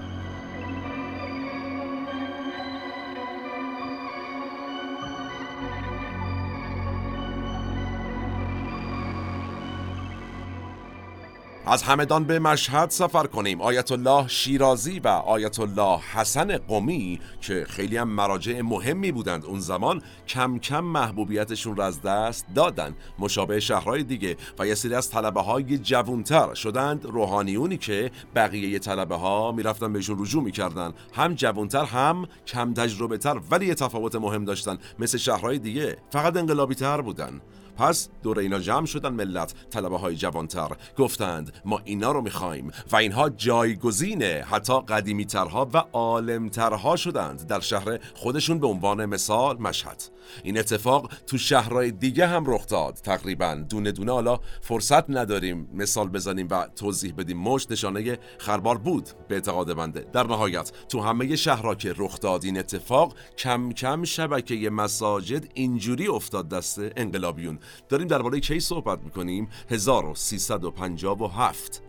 از همدان به مشهد سفر کنیم. آیت الله شیرازی و آیت الله حسن قمی که خیلی هم مراجع مهمی بودند اون زمان کم کم محبوبیتشون را از دست دادن. مشابه شهرهای دیگه و یه سری از طلبه های جوونتر شدند. روحانیونی که بقیه طلبه ها می‌رفتن بهشون رجوع می‌کردن. هم جوونتر هم کم تجربه تر ولی یه تفاوت مهم داشتن. مثل شهرهای دیگه فقط انقلابی تر بودن. پس دور اینا جمع شدن ملت طلبه های جوانتر. گفتند ما اینا رو می‌خوایم. و اینها جایگزین حتی قدیمی ترها و عالمترها شدند. در شهر خودشون به عنوان مثال مشهد. این اتفاق تو شهرهای دیگه هم رخ داد. تقریبا دونه دونه. حالا فرصت نداریم مثال بزنیم و توضیح بدیم. مشت نشانه خربار بود به اعتقاد بنده. در نهایت تو همه شهرها که رخ داد این اتفاق کم کم شبکه مساجد اینجوری افتاد دست انقلابیون. داریم درباره کی صحبت می‌کنیم؟ 1357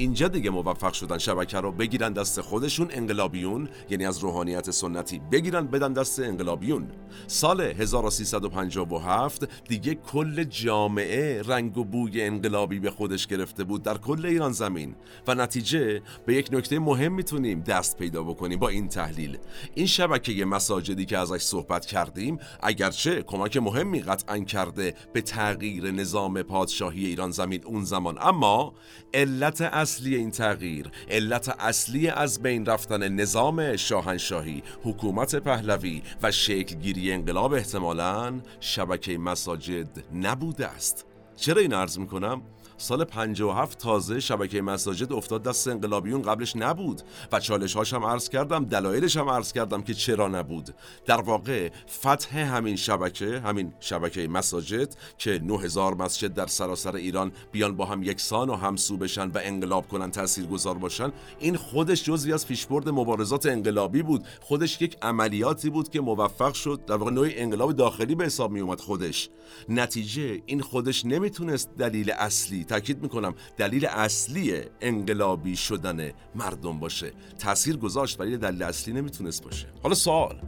اینجا دیگه موفق شدن شبکه رو بگیرن دست خودشون انقلابیون یعنی از روحانیت سنتی بگیرن بدن دست انقلابیون. سال 1357 دیگه کل جامعه رنگ و بوی انقلابی به خودش گرفته بود در کل ایران زمین. و نتیجه به یک نکته مهم می‌تونیم دست پیدا بکنیم با این تحلیل. این شبکه مساجدی که ازش صحبت کردیم اگرچه کمک مهمی قطعا کرده به تغییر نظام پادشاهی ایران زمین اون زمان اما علت اصلی این تغییر علت اصلی از بین رفتن نظام شاهنشاهی حکومت پهلوی و شکلگیری انقلاب احتمالاً شبکه مساجد نبوده است چرا این عرض می‌کنم؟ سال 57 تازه شبکه مساجد افتاد دست انقلابیون قبلش نبود و چالش هاشم عرض کردم دلایلش هم عرض کردم که چرا نبود. در واقع فتح همین شبکه همین شبکه مساجد که 9000 مسجد در سراسر ایران بیان با هم یکسان و همسو بشن و انقلاب کنن تاثیرگذار باشن این خودش جزوی از پیشبرد مبارزات انقلابی بود. خودش یک عملیاتی بود که موفق شد در واقع نوعی انقلاب داخلی به حساب می اومد خودش. نتیجه این خودش نمی‌تونست دلیل اصلی تاکید می‌کنم دلیل اصلی انقلابی شدن مردم باشه. تاثیر گذاشت ولی دلیل اصلی نمی‌تونست باشه. حالا سوال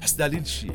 پس دلیل چیه؟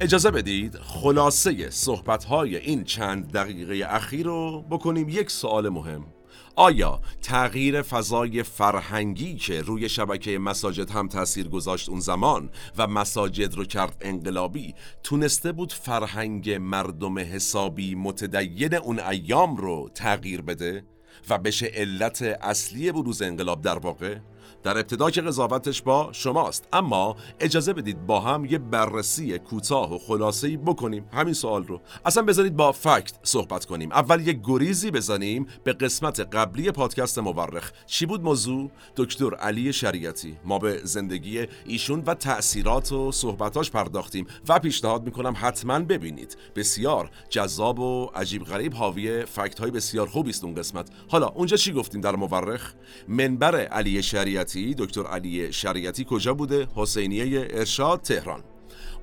اجازه بدید خلاصه صحبت‌های این چند دقیقه اخیر رو بکنیم. یک سوال مهم. آیا تغییر فضای فرهنگی که روی شبکه مساجد هم تاثیر گذاشت اون زمان و مساجد رو کرد انقلابی تونسته بود فرهنگ مردم حسابی متدین اون ایام رو تغییر بده و بشه علت اصلی بروز انقلاب در واقع؟ در ابتدا که قضاوتش با شماست اما اجازه بدید با هم یه بررسی کوتاه و خلاصه‌ای بکنیم. همین سوال رو. اصلا بذارید با فکت صحبت کنیم. اول یه گریزی بزنیم به قسمت قبلی پادکست مورخ. چی بود موضوع؟ دکتر علی شریعتی. ما به زندگی ایشون و تأثیرات و صحبتاش پرداختیم و پیشنهاد می‌کنم حتما ببینید. بسیار جذاب و عجیب غریب حاوی فکت های بسیار خوبی است اون قسمت. حالا اونجا چی گفتیم در مورخ؟ منبر علی شریعتی. دکتر علی شریعتی کجا بوده؟ حسینیه ارشاد تهران.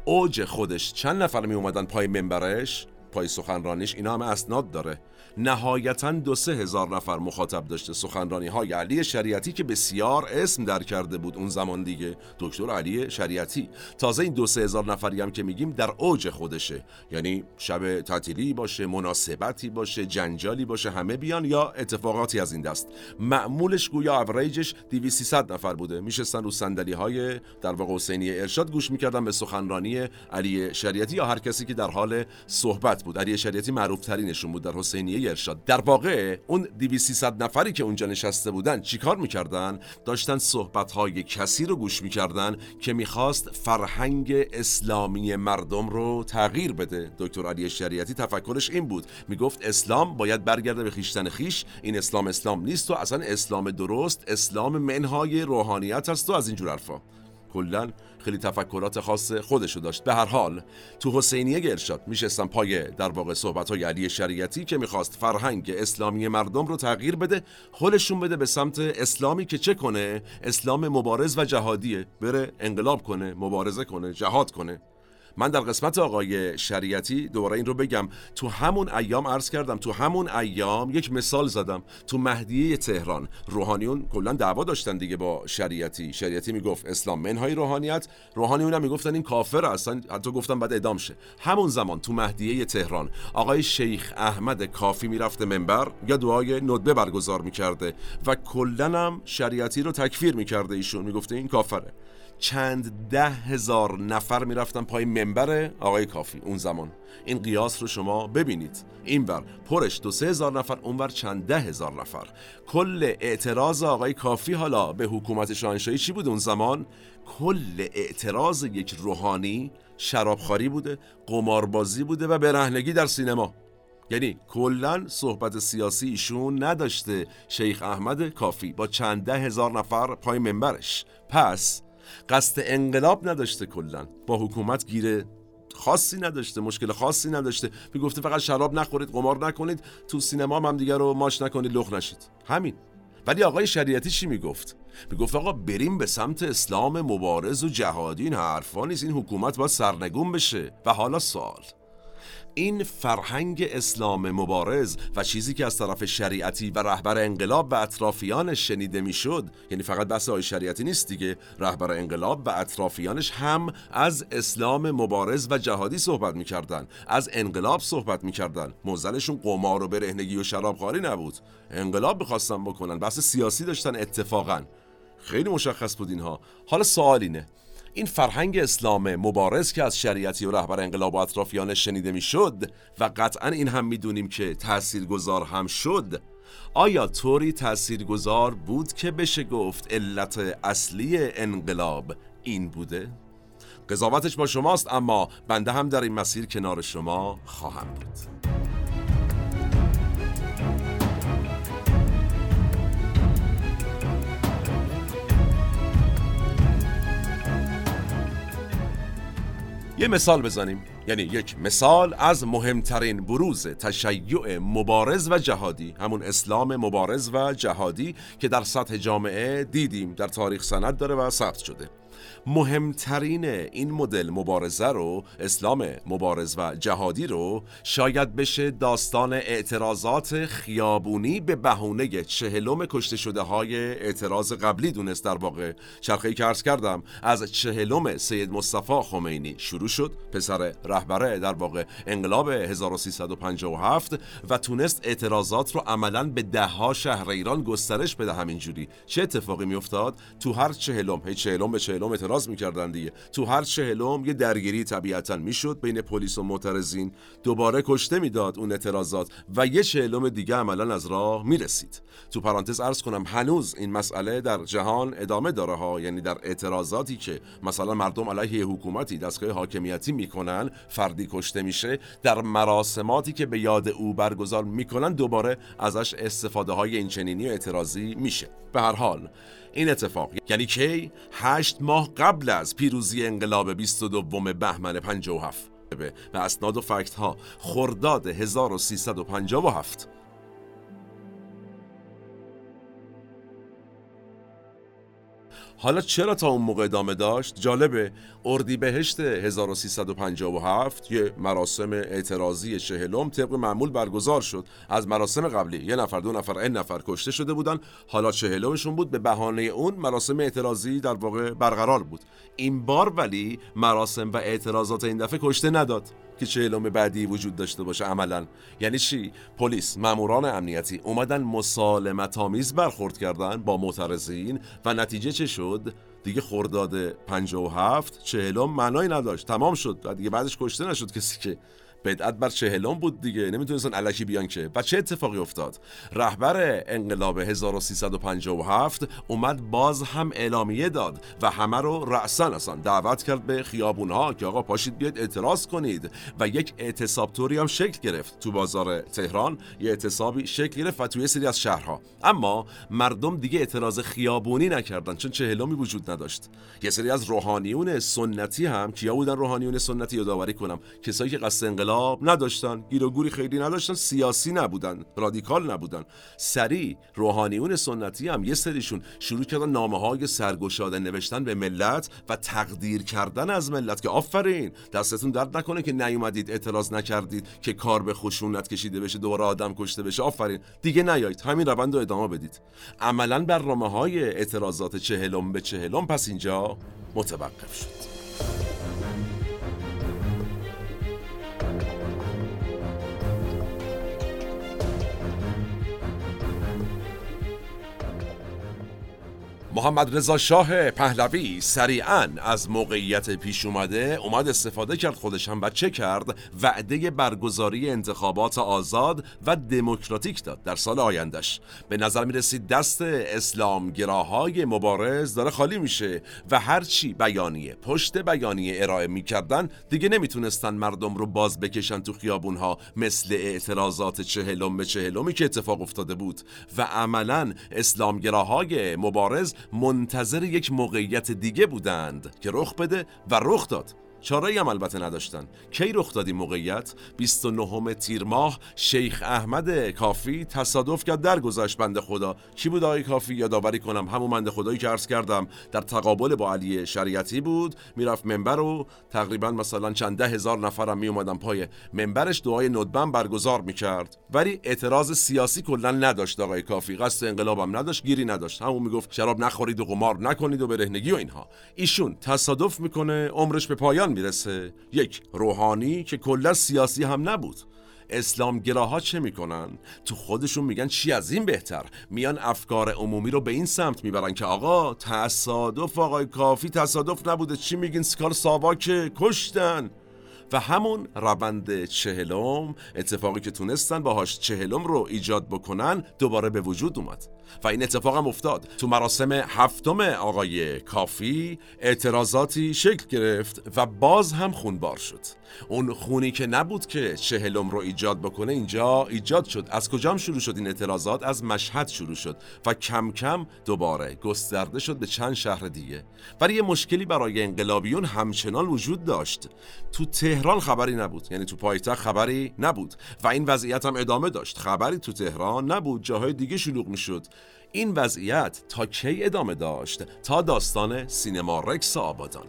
اوج خودش چند نفر می اومدن پای منبرش؟ پای سخنرانیش اینا همه اسناد داره. نهایتا دو سه هزار نفر مخاطب داشته سخنرانی های علی شریعتی که بسیار اسم در کرده بود اون زمان دیگه. دکتر علی شریعتی. تازه این دو سه هزار نفری هم که میگیم در اوج خودشه. یعنی شب تعطیلی باشه مناسبتی باشه جنجالی باشه همه بیان یا اتفاقاتی از این دست. معمولش گویا اوریجش 2300 نفر بوده. میشستن رو صندلی های در واقع حسینی ارشاد گوش می‌کردن به سخنرانی علی شریعتی یا هر کسی که در حال صحبت بود. علی شریعتی معروف ترینشون بود در حسینیه ارشاد. در واقع اون 2300 نفری که اونجا نشسته بودن چیکار می‌کردن؟ داشتن صحبت های کسی رو گوش می‌کردن که می‌خواست فرهنگ اسلامی مردم رو تغییر بده. دکتر علی شریعتی تفکرش این بود. می‌گفت اسلام باید برگرده به خیشتن خیش. این اسلام اسلام نیست و اصلا اسلام درست اسلام منهای روحانیت است و از اینجور حرفا. کلا خیلی تفکرات خاص خودشو داشت. به هر حال تو حسینیه ارشاد میشستن پای در واقع صحبت های علی شریعتی که می‌خواست فرهنگ اسلامی مردم رو تغییر بده خودشون بده به سمت اسلامی که چه کنه؟ اسلام مبارز و جهادیه. بره انقلاب کنه مبارزه کنه جهاد کنه. من در قسمت آقای شریعتی دوباره این رو بگم. تو همون ایام عرض کردم تو همون ایام یک مثال زدم. تو مهدیه تهران روحانیون کلا دعوا داشتن دیگه با شریعتی. شریعتی می‌گفت اسلام منهای روحانیت. روحانیون هم می‌گفتن این کافر هستن حتی گفتم بعد ادام شه. همون زمان تو مهدیه تهران آقای شیخ احمد کافی می‌رفته منبر یا دعای ندبه برگزار می‌کرده و کلا هم شریعتی رو تکفیر می‌کرده ایشون. می‌گفته این کافره. چند ده هزار نفر می‌رفتن پای منبر آقای کافی اون زمان. این قیاس رو شما ببینید. اینور پرش دو سه هزار نفر اونور چند ده هزار نفر. کل اعتراض آقای کافی حالا به حکومت شاهنشاهی چی بود اون زمان؟ کل اعتراض یک روحانی شرابخواری بوده قماربازی بوده و برهنگی در سینما. یعنی کلا صحبت سیاسی ایشون نداشته شیخ احمد کافی با چند ده هزار نفر پای منبرش. پس قصد انقلاب نداشته کلا. با حکومت گیره خاصی نداشته مشکل خاصی نداشته. می‌گفته فقط شراب نخورید قمار نکنید تو سینما هم, دیگر رو ماش نکنید لخ نشید. همین. ولی آقای شریعتی چی می‌گفت؟ می‌گفت آقا بریم به سمت اسلام مبارز و جهادی این حرفا نیست. این حکومت باید سرنگون بشه. و حالا سوال. این فرهنگ اسلام مبارز و چیزی که از طرف شریعتی و رهبر انقلاب و اطرافیانش شنیده می‌شد یعنی فقط بحث های شریعتی نیست دیگه رهبر انقلاب و اطرافیانش هم از اسلام مبارز و جهادی صحبت می‌کردن از انقلاب صحبت می‌کردن. موزلشون قمار و برهنگی و شرابخواری نبود. انقلاب بخواستن بکنن بحث سیاسی داشتن اتفاقا. خیلی مشخص بود اینها. حالا سوال اینه این فرهنگ اسلام مبارز که از شریعتی و رهبر انقلاب و اطرافیانش شنیده می‌شد و قطعا این هم می‌دونیم که تاثیرگذار هم شد آیا طوری تاثیرگذار بود که بشه گفت علت اصلی انقلاب این بوده؟ قضاوتش با شماست اما بنده هم در این مسیر کنار شما خواهم بود یه مثال بزنیم. یعنی یک مثال از مهمترین بروز تشیع مبارز و جهادی همون اسلام مبارز و جهادی که در سطح جامعه دیدیم در تاریخ سند داره و ثبت شده. مهمترین این مدل مبارزه رو اسلام مبارز و جهادی رو شاید بشه داستان اعتراضات خیابونی به بهونه چهلم کشته شده های اعتراض قبلی دونست در واقع. چرخه که کردم از چهلم سید مصطفی خمینی شروع شد پسر رهبره در واقع انقلاب 1357 و تونست اعتراضات رو عملا به ده ها شهر ایران گسترش بده همینجوری. چه اتفاقی میافتاد؟ تو هر چهلم هی چهلم به چهلم اعتراض می‌کردن دیگه. تو هر چهلم یه درگیری طبیعتا می‌شد بین پلیس و معترضین. دوباره کشته می‌داد اون اعتراضات و یه چهلم دیگه عملا از راه می‌رسید. تو پرانتز ارز کنم هنوز این مسئله در جهان ادامه داره ها. یعنی در اعتراضاتی که مثلا مردم علیه حکومتی دستگاه حاکمیتی می‌کنن فردی کشته میشه در مراسماتی که به یاد او برگزار می‌کنن دوباره ازش استفاده های اینچنینی و اعتراضی میشه. به هر حال این اتفاق. یعنی کی؟ هشت ماه قبل از پیروزی انقلاب 22 بهمن 57 و اسناد و فکت ها خرداد 1357 حالا چرا تا اون موقع ادامه داشت؟ جالبه. اردیبهشت 1357 یه مراسم اعتراضی چهلم طبق معمول برگزار شد. از مراسم قبلی یه نفر دو نفر این نفر کشته شده بودن. حالا چهلمشون بود. به بهانه اون مراسم اعتراضی در واقع برقرار بود. این بار ولی مراسم و اعتراضات این دفعه کشته نداد. که چهلم بعدی وجود داشته باشه عملا. یعنی چی؟ پلیس ماموران امنیتی اومدن مسالمت آمیز برخورد کردن با معترضین و نتیجه چه شد؟ دیگه خرداد 57 چهلم معنایی نداشت. تمام شد. و دیگه بعدش کشته نشد کسی که بدعت بر چهلم بود دیگه نمی‌تونستن علکی بیان که. و چه اتفاقی افتاد؟ رهبر انقلاب 1357 اومد باز هم اعلامیه داد و همه رو رأسا اصلا دعوت کرد به خیابونها که آقا پاشید بیاید اعتراض کنید. و یک اعتصاب توری هم شکل گرفت تو بازار تهران یه اعتصابی شکل گرفت و توی سری از شهرها. اما مردم دیگه اعتراض خیابونی نکردن چون چهلمی وجود نداشت. یه سری از روحانیون سنتی هم کیا بودن روحانیون سنتی؟ یادآوری کنم. کسایی که قصد انقلاب انقلاب نداشتن گیر و گوری خیلی نداشتن سیاسی نبودن رادیکال نبودن. سری روحانیون سنتی هم یه سریشون شروع کردن نامه های سرگشاده نوشتن به ملت و تقدیر کردن از ملت که آفرین دستتون درد نکنه که نیومدید اعتراض نکردید که کار به خشونت کشیده بشه دوباره آدم کشته بشه. آفرین. دیگه نیایید. همین روند رو ادامه بدید. عملا برنامه های اعتراضات چهلم به چهلم پس اینجا متوقف شد. محمد رضا شاه پهلوی سریعا از موقعیت پیش اومده اومد استفاده کرد خودش هم و چه کرد وعده برگزاری انتخابات آزاد و دموکراتیک داد در سال آیندهش به نظر می رسید دست اسلامگراهای مبارز داره خالی میشه و هرچی بیانیه پشت بیانیه ارائه می‌کردن دیگه نمی‌تونستن مردم رو باز بکشن تو خیابونها مثل اعتراضات چهلم به چهلمی که اتفاق افتاده بود. و عملا اسلامگراهای مبارز منتظر یک موقعیت دیگه بودند که رخ بده و رخ داد. چاره هم البته نداشتن. کی رخ دادی موقعیت؟ 29 تیر ماه شیخ احمد کافی تصادف کرد در گذشت بنده خدا. کی بود آقای کافی؟ یادآوری کنم همون بنده خدایی که عرض کردم. در تقابل با علی شریعتی بود می‌رفت منبر و تقریبا مثلا چند ده هزار نفرم می اومدن پای منبرش دعای ندبن برگزار می‌کرد. ولی اعتراض سیاسی کلا نداشت آقای کافی. قصد انقلابم نداشت گیری نداشت. همون می‌گفت شراب نخورید و قمار نکنید و برهنگی و اینها. ایشون تصادف می‌کنه عمرش به پایان می‌رسه. یک روحانی که کلا سیاسی هم نبود. اسلامگراها چه می‌کنن؟ تو خودشون میگن چی از این بهتر؟ میان افکار عمومی رو به این سمت می‌برن که آقا تصادف آقای کافی تصادف نبوده. چی میگین؟ سکال ساواک کشتن. و همون روند چهلم اتفاقی که تونستن باهاش چهلم رو ایجاد بکنن دوباره به وجود اومد. و این اتفاق هم افتاد. تو مراسم هفتم آقای کافی اعتراضاتی شکل گرفت و باز هم خونبار شد. اون خونی که نبود که چهلم رو ایجاد بکنه اینجا ایجاد شد. از کجام شروع شد این اعتراضات؟ از مشهد شروع شد و کم کم دوباره گسترده شد به چند شهر دیگه. ولی یه مشکلی برای انقلابیون همچنان وجود داشت. تو تهران خبری نبود. یعنی تو پایتخت خبری نبود. و این وضعیت هم ادامه داشت. خبری تو تهران نبود. جاهای دیگه شلوغ می‌شد. این وضعیت تا کی ادامه داشت؟ تا داستان سینما رکس آبادان.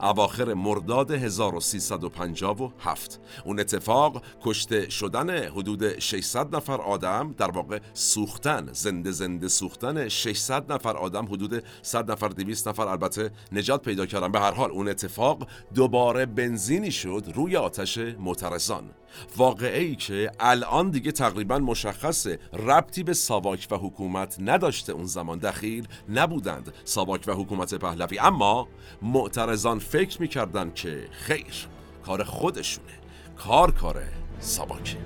اواخر مرداد 1357 اون اتفاق کشته شدن حدود 600 نفر آدم در واقع سوختن زنده زنده سوختن 600 نفر آدم حدود 100 نفر 200 نفر البته نجات پیدا کردن. به هر حال اون اتفاق دوباره بنزینی شد روی آتش معترضان. واقعه ای که الان دیگه تقریبا مشخصه ربطی به ساواک و حکومت نداشته اون زمان. دخیل نبودند ساواک و حکومت پهلوی. اما معترضان فکر می‌کردن که خیر کار خودشونه. کار کار ساواکه.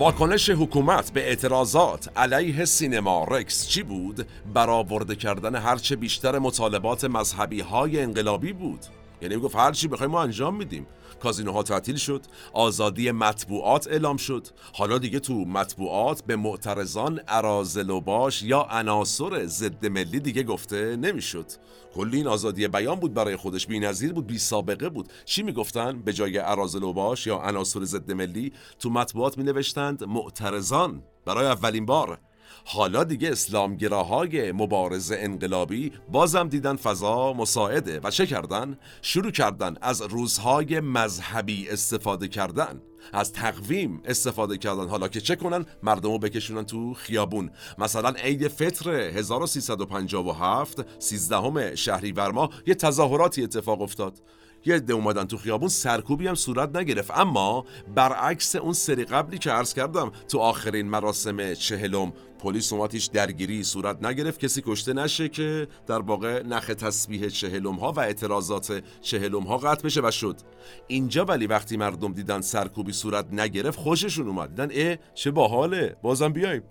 واکنش حکومت به اعتراضات علیه سینما رکس چی بود؟ برآورده کردن هرچه بیشتر مطالبات مذهبی های انقلابی بود یعنی گفت هر چی بخوایم ما انجام میدیم کازینوها تعطیل شد آزادی مطبوعات اعلام شد. حالا دیگه تو مطبوعات به معترضان ارازل و باش یا عناصر ضد ملی دیگه گفته نمی‌شد. کلی این آزادی بیان بود برای خودش بی‌نظیر بود بی سابقه بود. چی می‌گفتن؟ به جای ارازل و باش یا عناصر ضد ملی تو مطبوعات می نوشتند معترضان. برای اولین بار حالا دیگه اسلامگراهای مبارز انقلابی بازم دیدن فضا مساعده. و چه کردن؟ شروع کردن از روزهای مذهبی استفاده کردن. از تقویم استفاده کردن. حالا که چه کنن؟ مردمو بکشونن تو خیابون. مثلا عید فطر 1357 13 شهریور ماه یه تظاهراتی اتفاق افتاد. یه عده اومدن تو خیابون سرکوبی هم صورت نگرفت. اما برعکس اون سری قبلی که عرض کردم تو آخرین مراسم چهلم پلیس اومد هیچ درگیری صورت نگرفت. کسی کشته نشه که در واقع نخ تسبیح چهلم ها و اعتراضات چهلم ها قطع بشه و شد. اینجا ولی وقتی مردم دیدن سرکوبی صورت نگرفت خوششون اومد. دیدن اه چه باحاله. بازم بیایم.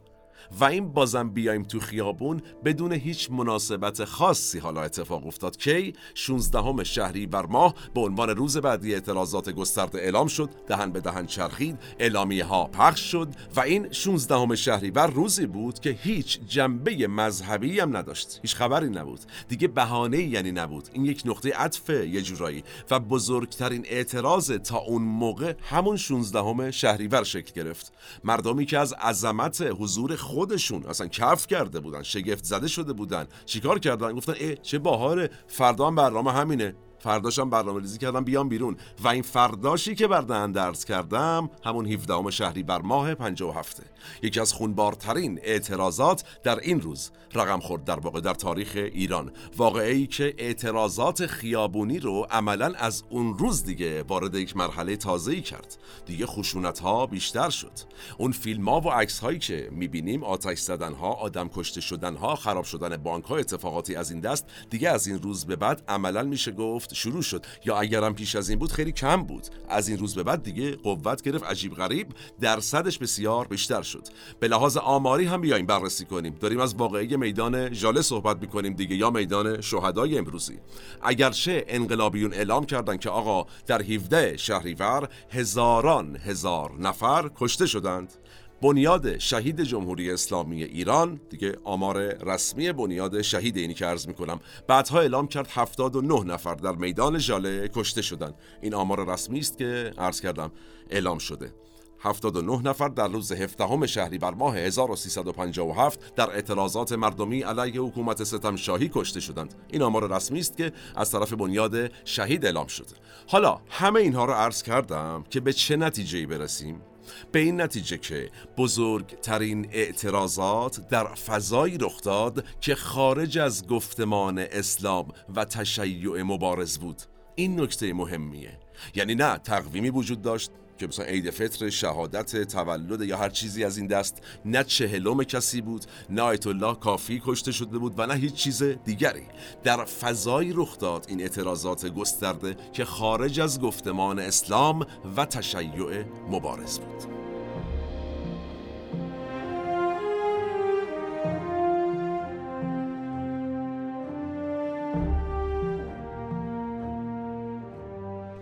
و این بازم بیایم تو خیابون بدون هیچ مناسبت خاصی. حالا اتفاق افتاد کی؟ 16 شهری بر ماه به عنوان روز بعدی اعتراضات گسترده اعلام شد. دهن به دهن چرخید. اعلامیه ها پخش شد و این 16 شهری بر روزی بود که هیچ جنبه مذهبی هم نداشت. هیچ خبری نبود. دیگه بهانه یعنی نبود. این یک نقطه عطف یه جورایی. و بزرگترین اعتراض تا اون موقع همون 16 شهریور شکل گرفت. مردمی که از عظمت حضور خودشون اصلا کف کرده بودن شگفت زده شده بودن. چیکار کردن؟ گفتن ای چه باحال فردا برنامه همینه. فرداشم برنامه ریزی کردم بیام بیرون. و این فرداشی که بردهن درس کردم همون 17 شهری بر ماه 57 یکی از خونبارترین اعتراضات در این روز رقم خورد در واقع در تاریخ ایران. واقعه ای که اعتراضات خیابونی رو عملا از اون روز دیگه وارد یک مرحله تازه ای کرد. دیگه خشونت ها بیشتر شد. اون فیلم ها و عکس هایی که می‌بینیم آتش زدن ها آدم کشته شدن ها خراب شدن بانک ها اتفاقاتی از این دست دیگه از این روز به بعد عملا میشه گفت شروع شد. یا اگرم پیش از این بود خیلی کم بود. از این روز به بعد دیگه قوت گرفت عجیب غریب. درصدش بسیار بیشتر شد. به لحاظ آماری هم بیایم بررسی کنیم. داریم از واقعی میدان ژاله صحبت می‌کنیم دیگه یا میدان شهدای امروزی. اگرچه انقلابیون اعلام کردن که آقا در 17 شهریور هزاران هزار نفر کشته شدند. بنیاد شهید جمهوری اسلامی ایران. دیگه آمار رسمی بنیاد شهید اینی که عرض می‌کنم. بعدها اعلام کرد 79 نفر در میدان ژاله کشته شدن. این آمار رسمی است که عرض کردم اعلام شده. 79 نفر در روز 17 شهریور ماه 1357 در اعتراضات مردمی علیه حکومت ستم شاهی کشته شدند. این آمار رسمی است که از طرف بنیاد شهید اعلام شده. حالا همه اینها را عرض کردم که به چه نتیجه برسیم؟ به این نتیجه که بزرگترین اعتراضات در فضایی رخ داد که خارج از گفتمان اسلام و تشیع مبارز بود. این نکته مهمیه. یعنی نه تقویمی وجود داشت که مثلا عید فطر شهادت تولد یا هر چیزی از این دست نه چهلم کسی بود نه آیت الله کافی کشته شده بود و نه هیچ چیز دیگری. در فضایی رخ داد این اعتراضات گسترده که خارج از گفتمان اسلام و تشیع مبارز بود.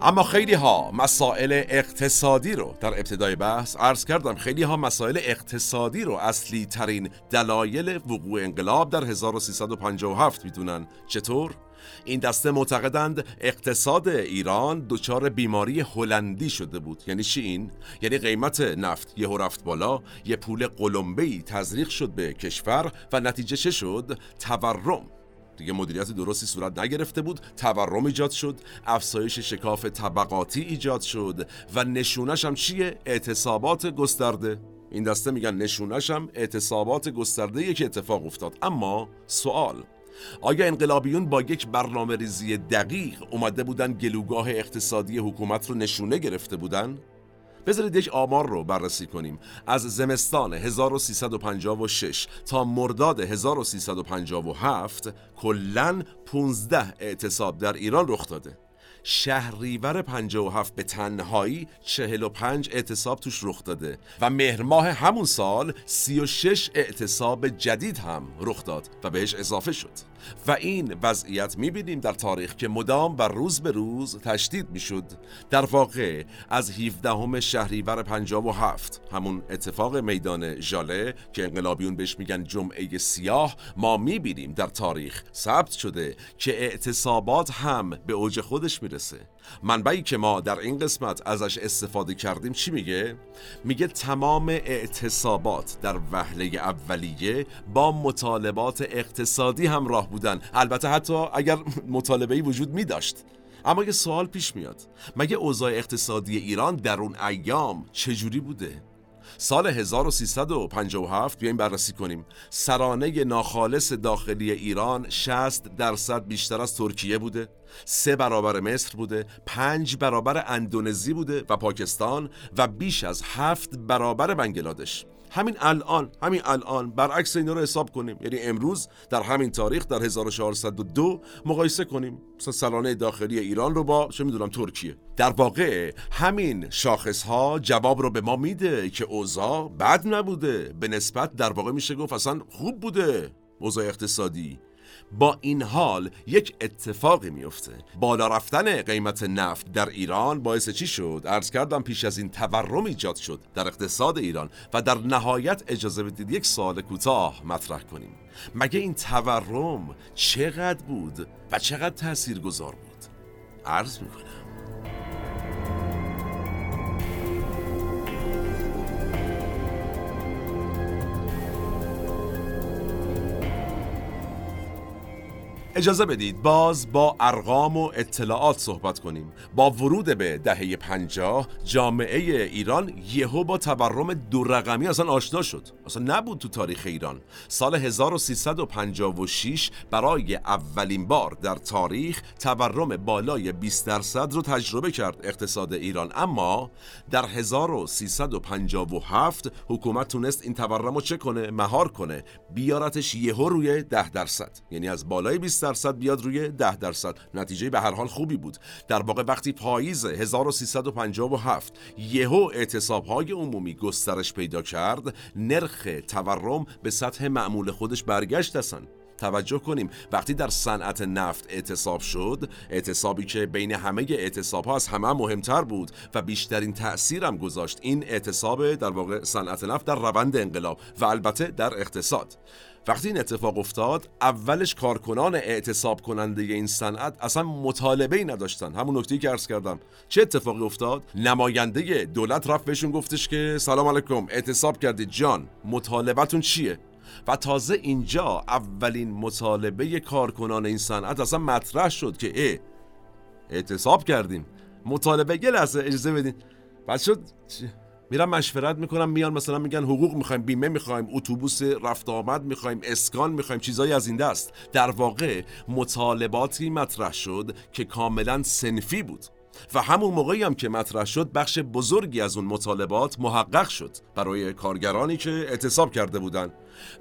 اما خیلی ها مسائل اقتصادی رو در ابتدای بحث عرض کردم. خیلی ها مسائل اقتصادی رو اصلی ترین دلایل وقوع انقلاب در 1357 می‌دونن. چطور؟ این دسته معتقدند اقتصاد ایران دچار بیماری هلندی شده بود. یعنی چی این؟ یعنی قیمت نفت یهو رفت بالا یه پول قلمبه‌ای تزریق شد به کشور و نتیجه چه شد؟ تورم. دیگه مدیریت درستی صورت نگرفته بود تورم ایجاد شد افزایش شکاف طبقاتی ایجاد شد و نشونش هم چیه؟ اعتصابات گسترده. این دسته میگن نشونش هم اعتصابات گسترده که اتفاق افتاد. اما سوال آیا انقلابیون با یک برنامه ریزی دقیق اومده بودن گلوگاه اقتصادی حکومت رو نشونه گرفته بودن؟ بذارید یک آمار رو بررسی کنیم. از زمستان 1356 تا مرداد 1357 کلا 15 اعتصاب در ایران رخ داده. شهریور 57 به تنهایی 45 اعتصاب توش رخ داده و مهر ماه همون سال 36 اعتصاب جدید هم رخ داد و بهش اضافه شد. و این وضعیت می‌بینیم در تاریخ که مدام و روز به روز تشدید می‌شد. در واقع از 17 شهریور 57 همون اتفاق میدان ژاله که انقلابیون بهش میگن جمعه سیاه ما می‌بینیم در تاریخ ثبت شده که اعتصابات هم به اوج خودش می‌رسه منبعی که ما در این قسمت ازش استفاده کردیم چی میگه؟ میگه تمام اعتصابات در وهله اولیه با مطالبات اقتصادی همراه بودن البته حتی اگر مطالبه وجود می داشت اما یه سوال پیش میاد مگه اوضاع اقتصادی ایران در اون ایام چجوری بوده؟ سال 1357 بیایم بررسی کنیم. سرانه ناخالص داخلی ایران 60 درصد بیشتر از ترکیه بوده. سه برابر مصر بوده پنج برابر اندونزی بوده و پاکستان و بیش از هفت برابر بنگلادش. همین الان همین الان برعکس اینا رو حساب کنیم. یعنی امروز در همین تاریخ در 1402 مقایسه کنیم. مثلا سلانه داخلی ایران رو با چه می‌دونم ترکیه. در واقع همین شاخص ها جواب رو به ما میده که اوضاع بد نبوده. به نسبت در واقع میشه گفت اصلا خوب بوده. اوضاع اقتصادی با این حال یک اتفاقی میفته بالا رفتن قیمت نفت در ایران باعث چی شد؟ عرض کردم پیش از این تورم ایجاد شد در اقتصاد ایران و در نهایت اجازه بدید یک سال کوتاه مطرح کنیم. مگه این تورم چقدر بود و چقدر تأثیر گذار بود؟ عرض می‌کنم. اجازه بدید باز با ارقام و اطلاعات صحبت کنیم. با ورود به دهه 50 جامعه ایران یهو با تورم دو رقمی اصلا آشنا شد. اصلا نبود تو تاریخ ایران. سال 1356 برای اولین بار در تاریخ تورم بالای 20 درصد رو تجربه کرد اقتصاد ایران. اما در 1357 حکومت تونست این تورم رو چه کنه؟ مهار کنه. بیارتش یهو روی 10 درصد. یعنی از بالای 20 درصد بیاد روی 10 درصد. نتیجه به هر حال خوبی بود. در واقع وقتی پاییز 1357 یهو اعتصاب های عمومی گسترش پیدا کرد نرخ تورم به سطح معمول خودش برگشت اصلا. توجه کنیم وقتی در صنعت نفت اعتصاب شد اعتصابی که بین همه اعتصاب ها از همه مهمتر بود و بیشترین تأثیر هم گذاشت این اعتصاب در واقع صنعت نفت در روند انقلاب و البته در اقتصاد. وقتی این اتفاق افتاد اولش کارکنان اعتصاب کننده این صنعت اصلا مطالبه ای نداشتن. همون نکته که عرض کردم. چه اتفاقی افتاد؟ نماینده دولت رفت بهشون گفتش که سلام علیکم اعتصاب کردید جان مطالبتون چیه؟ و تازه اینجا اولین مطالبه کارکنان این صنعت اصلا مطرح شد که ای اعتصاب کردیم. مطالبه یه لحظه اجازه بدین. بعد شد میرم مشورت می‌کنم میان مثلا میگن حقوق می‌خوایم بیمه می‌خوایم اتوبوس رفت آمد می‌خوایم اسکان می‌خوایم چیزایی از این دست. در واقع مطالباتی مطرح شد که کاملا سنفی بود و همون موقعی هم که مطرح شد بخش بزرگی از اون مطالبات محقق شد برای کارگرانی که اعتصاب کرده بودند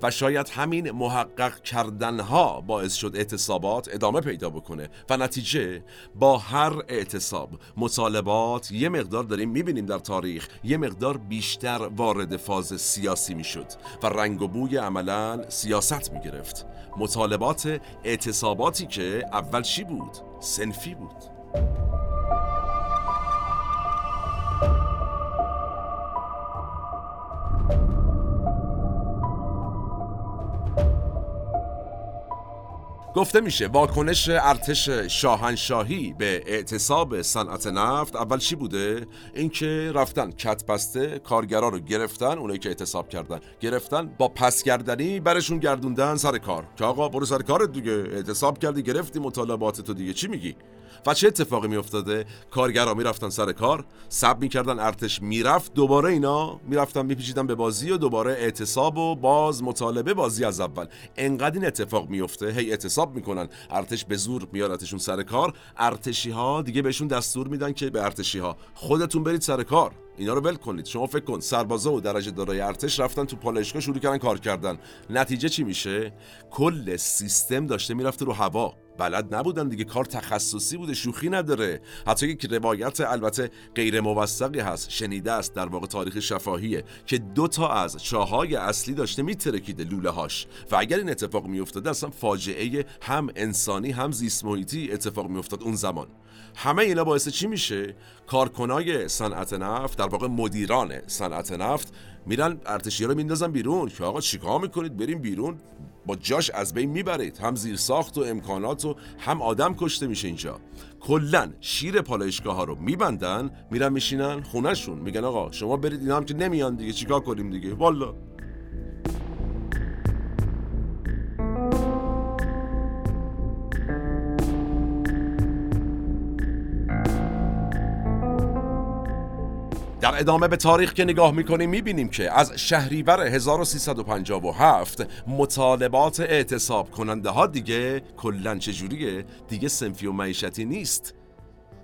و شاید همین محقق کردنها باعث شد اعتصابات ادامه پیدا بکنه و نتیجه با هر اعتصاب مطالبات یه مقدار داریم می‌بینیم در تاریخ یه مقدار بیشتر وارد فاز سیاسی می‌شد و رنگ و بوی عملا سیاست می‌گرفت مطالبات اعتصاباتی که اول چی بود؟ سنفی بود گفته میشه واکنش ارتش شاهنشاهی به اعتصاب صنعت نفت اول چی بوده؟ اینکه رفتن کت بسته کارگرا رو گرفتن اونایی که اعتصاب کردن. گرفتن با پسگردنی برشون گردوندن سر کار. که آقا برو سر کارت دیگه اعتصاب کردی گرفتی مطالبات تو دیگه. چی میگی؟ و چه اتفاقی میافتاده؟ کارگرا می‌رفتن سر کار سب می‌کردن ارتش می‌رفت دوباره اینا می‌رفتن میپیچیدن به بازی و دوباره اعتصاب و باز مطالبه بازی از اول. انقدر این اتفاق میفته هی اعتصاب می‌کنن. ارتش به زور میارتشون سر کار. ارتشی ها دیگه بهشون دستور میدن که به ارتشی ها خودتون برید سر کار. اینا رو ول کنید. شما فکر کن سربازا و درجه دارای ارتش رفتن تو پالایشگاه شروع کردن کار کردن. نتیجه چی میشه؟ کل سیستم داشته می‌رفته رو هوا. بلد نبودن دیگه کار تخصصی بوده شوخی نداره. حتی یک روایت البته غیر موثقی هست شنیده است در واقع تاریخ شفاهیه که دو تا از چاهای اصلی داشته میترکیده لوله هاش و اگر این اتفاق میافتاده اصلا فاجعه هم انسانی هم زیست محیطی اتفاق میافتاد اون زمان. همه اینا باعث چی میشه؟ کارکنای صنعت نفت در واقع مدیران صنعت نفت میرن ارتشی رو میندازن بیرون که آقا چیکار می‌کنید؟ بریم بیرون. با جاش از بین می‌برید. هم زیر ساخت و امکانات و هم آدم کشته میشه اینجا. کلا شیر پالایشگاه ها رو میبندن میرن میشینن خونهشون. میگن آقا شما برید اینا هم که نمیان دیگه. چیکار کنیم دیگه؟ والا. در ادامه به تاریخ که نگاه می‌کنیم می‌بینیم که از شهریور 1357 مطالبات اعتصاب کننده ها دیگه کلن چجوریه؟ دیگه سنفی و معیشتی نیست.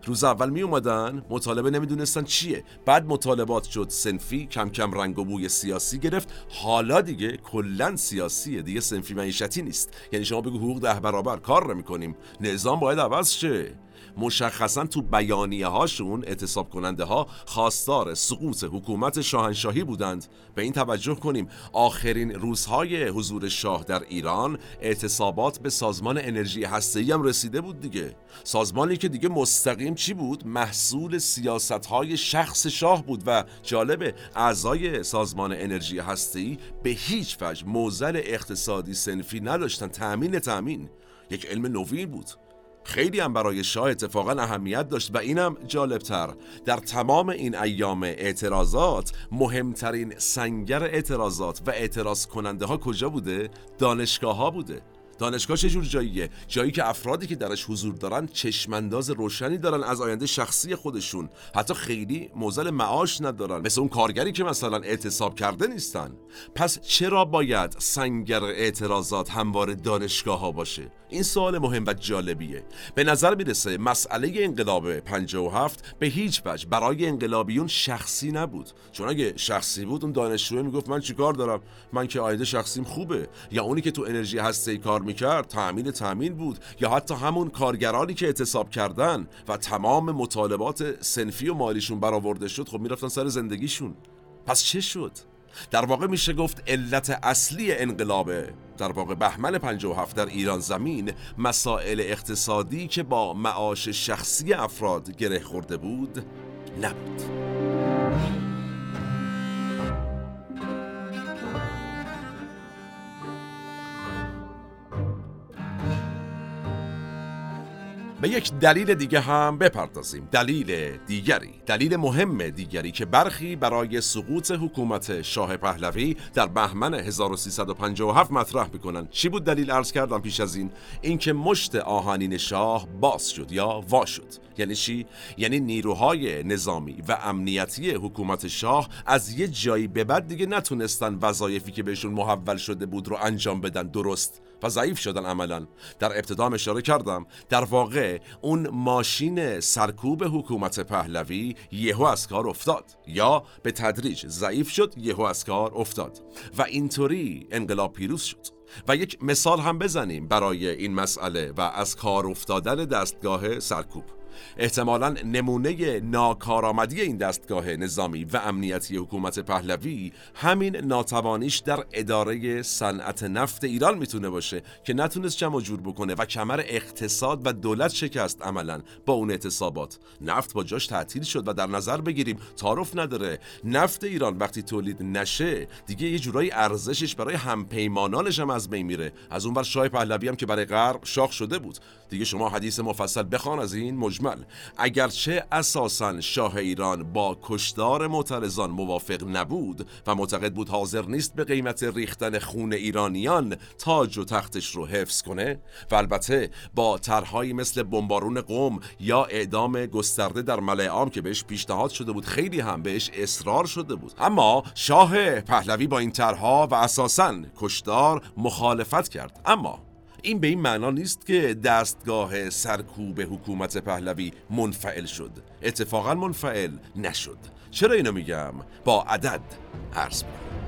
روز اول می اومدن مطالبه نمی‌دونستن چیه. بعد مطالبات شد سنفی کم کم رنگ و بوی سیاسی گرفت. حالا دیگه کلا سیاسیه دیگه سنفی معیشتی نیست. یعنی شما بگو حقوق ده برابر کار رو می‌کنیم نظام باید عوض شه. مشخصا تو بیانیه هاشون اعتصاب کننده ها خواستار سقوط حکومت شاهنشاهی بودند. به این توجه کنیم آخرین روزهای حضور شاه در ایران اعتصابات به سازمان انرژی هسته‌ای هم رسیده بود دیگه. سازمانی که دیگه مستقیم چی بود؟ محصول سیاست های شخص شاه بود و جالب اعضای سازمان انرژی هسته‌ای به هیچ وجه موزل اقتصادی سنفی نداشتن. تأمین تأمین. یک علم نوین بود. خیلی هم برای شاه اتفاقا اهمیت داشت و اینم جالبتر در تمام این ایام اعتراضات مهمترین سنگر اعتراضات و اعتراض کننده ها کجا بوده؟ دانشگاه ها بوده دانشگاه چه جور جاییه؟ جایی که افرادی که درش حضور دارن چشمانداز روشنی دارن از آینده شخصی خودشون. حتی خیلی موزل معاش ندارن. مثل اون کارگری که مثلا اعتصاب کرده نیستن. پس چرا باید سنگر اعتراضات هموار دانشگاه ها باشه؟ این سوال مهم و جالبیه. به نظر می‌رسه مسئله انقلاب 57 به هیچ وجه برای انقلابیون شخصی نبود. چون اگه شخصی بود اون دانشجو می‌گفت من چیکار دارم؟ من که آینده شخصیم خوبه. یا اونی که تو انرژی هسته کار می‌کرد تأمین تأمین بود یا حتی همون کارگرانی که اعتصاب کردن و تمام مطالبات سنفی و مالیشون برآورده شد خب می‌رفتن سر زندگیشون. پس چه شد؟ در واقع میشه گفت علت اصلی انقلاب در واقع بهمن 57 در ایران زمین مسائل اقتصادی که با معاش شخصی افراد گره خورده بود نبود. به یک دلیل دیگه هم بپردازیم. دلیل دیگری دلیل مهم دیگری که برخی برای سقوط حکومت شاه پهلوی در بهمن 1357 مطرح می‌کنن چی بود دلیل عرض کردم پیش از این؟ اینکه مشت آهنین شاه باز شد یا وا شد. یعنی چی؟ یعنی نیروهای نظامی و امنیتی حکومت شاه از یه جایی به بعد دیگه نتونستن وظایفی که بهشون محول شده بود رو انجام بدن. درست. و ضعیف شدن عملا. در ابتدا اشاره کردم. در واقع اون ماشین سرکوب حکومت پهلوی یهو از کار افتاد. یا به تدریج ضعیف شد یهو از کار افتاد. و اینطوری انقلاب پیروز شد. و یک مثال هم بزنیم برای این مسئله و از کار افتادن دستگاه سرکوب. احتمالا نمونه ناکارآمدی این دستگاه نظامی و امنیتی حکومت پهلوی همین ناتوانیش در اداره صنعت نفت ایران می‌تونه باشه که نتونست جمع جور بکنه و کمر اقتصاد و دولت شکست عملا با اون اعتصابات. نفت با جاش تعطیل شد و در نظر بگیریم تعارف نداره. نفت ایران وقتی تولید نشه دیگه یه جورایی ارزشش برای همپیمانانش هم از بین میره. از اون بر شاه پهلوی هم که برای غرب شاخ شده بود. دیگه شما حدیث مفصل بخوان از این مجمل. اگرچه اساسا شاه ایران با کشدار معترضان موافق نبود و معتقد بود حاضر نیست به قیمت ریختن خون ایرانیان تاج و تختش رو حفظ کنه و البته با طرحهایی مثل بمبارون قوم یا اعدام گسترده در ملع عام که بهش پیشنهاد شده بود خیلی هم بهش اصرار شده بود. اما شاه پهلوی با این طرحها و اساسا کشدار مخالفت کرد. اما این به این معنا نیست که دستگاه سرکوب حکومت پهلوی منفعل شد. اتفاقا منفعل نشد. چرا اینو میگم؟ با عدد عرض می‌کنم.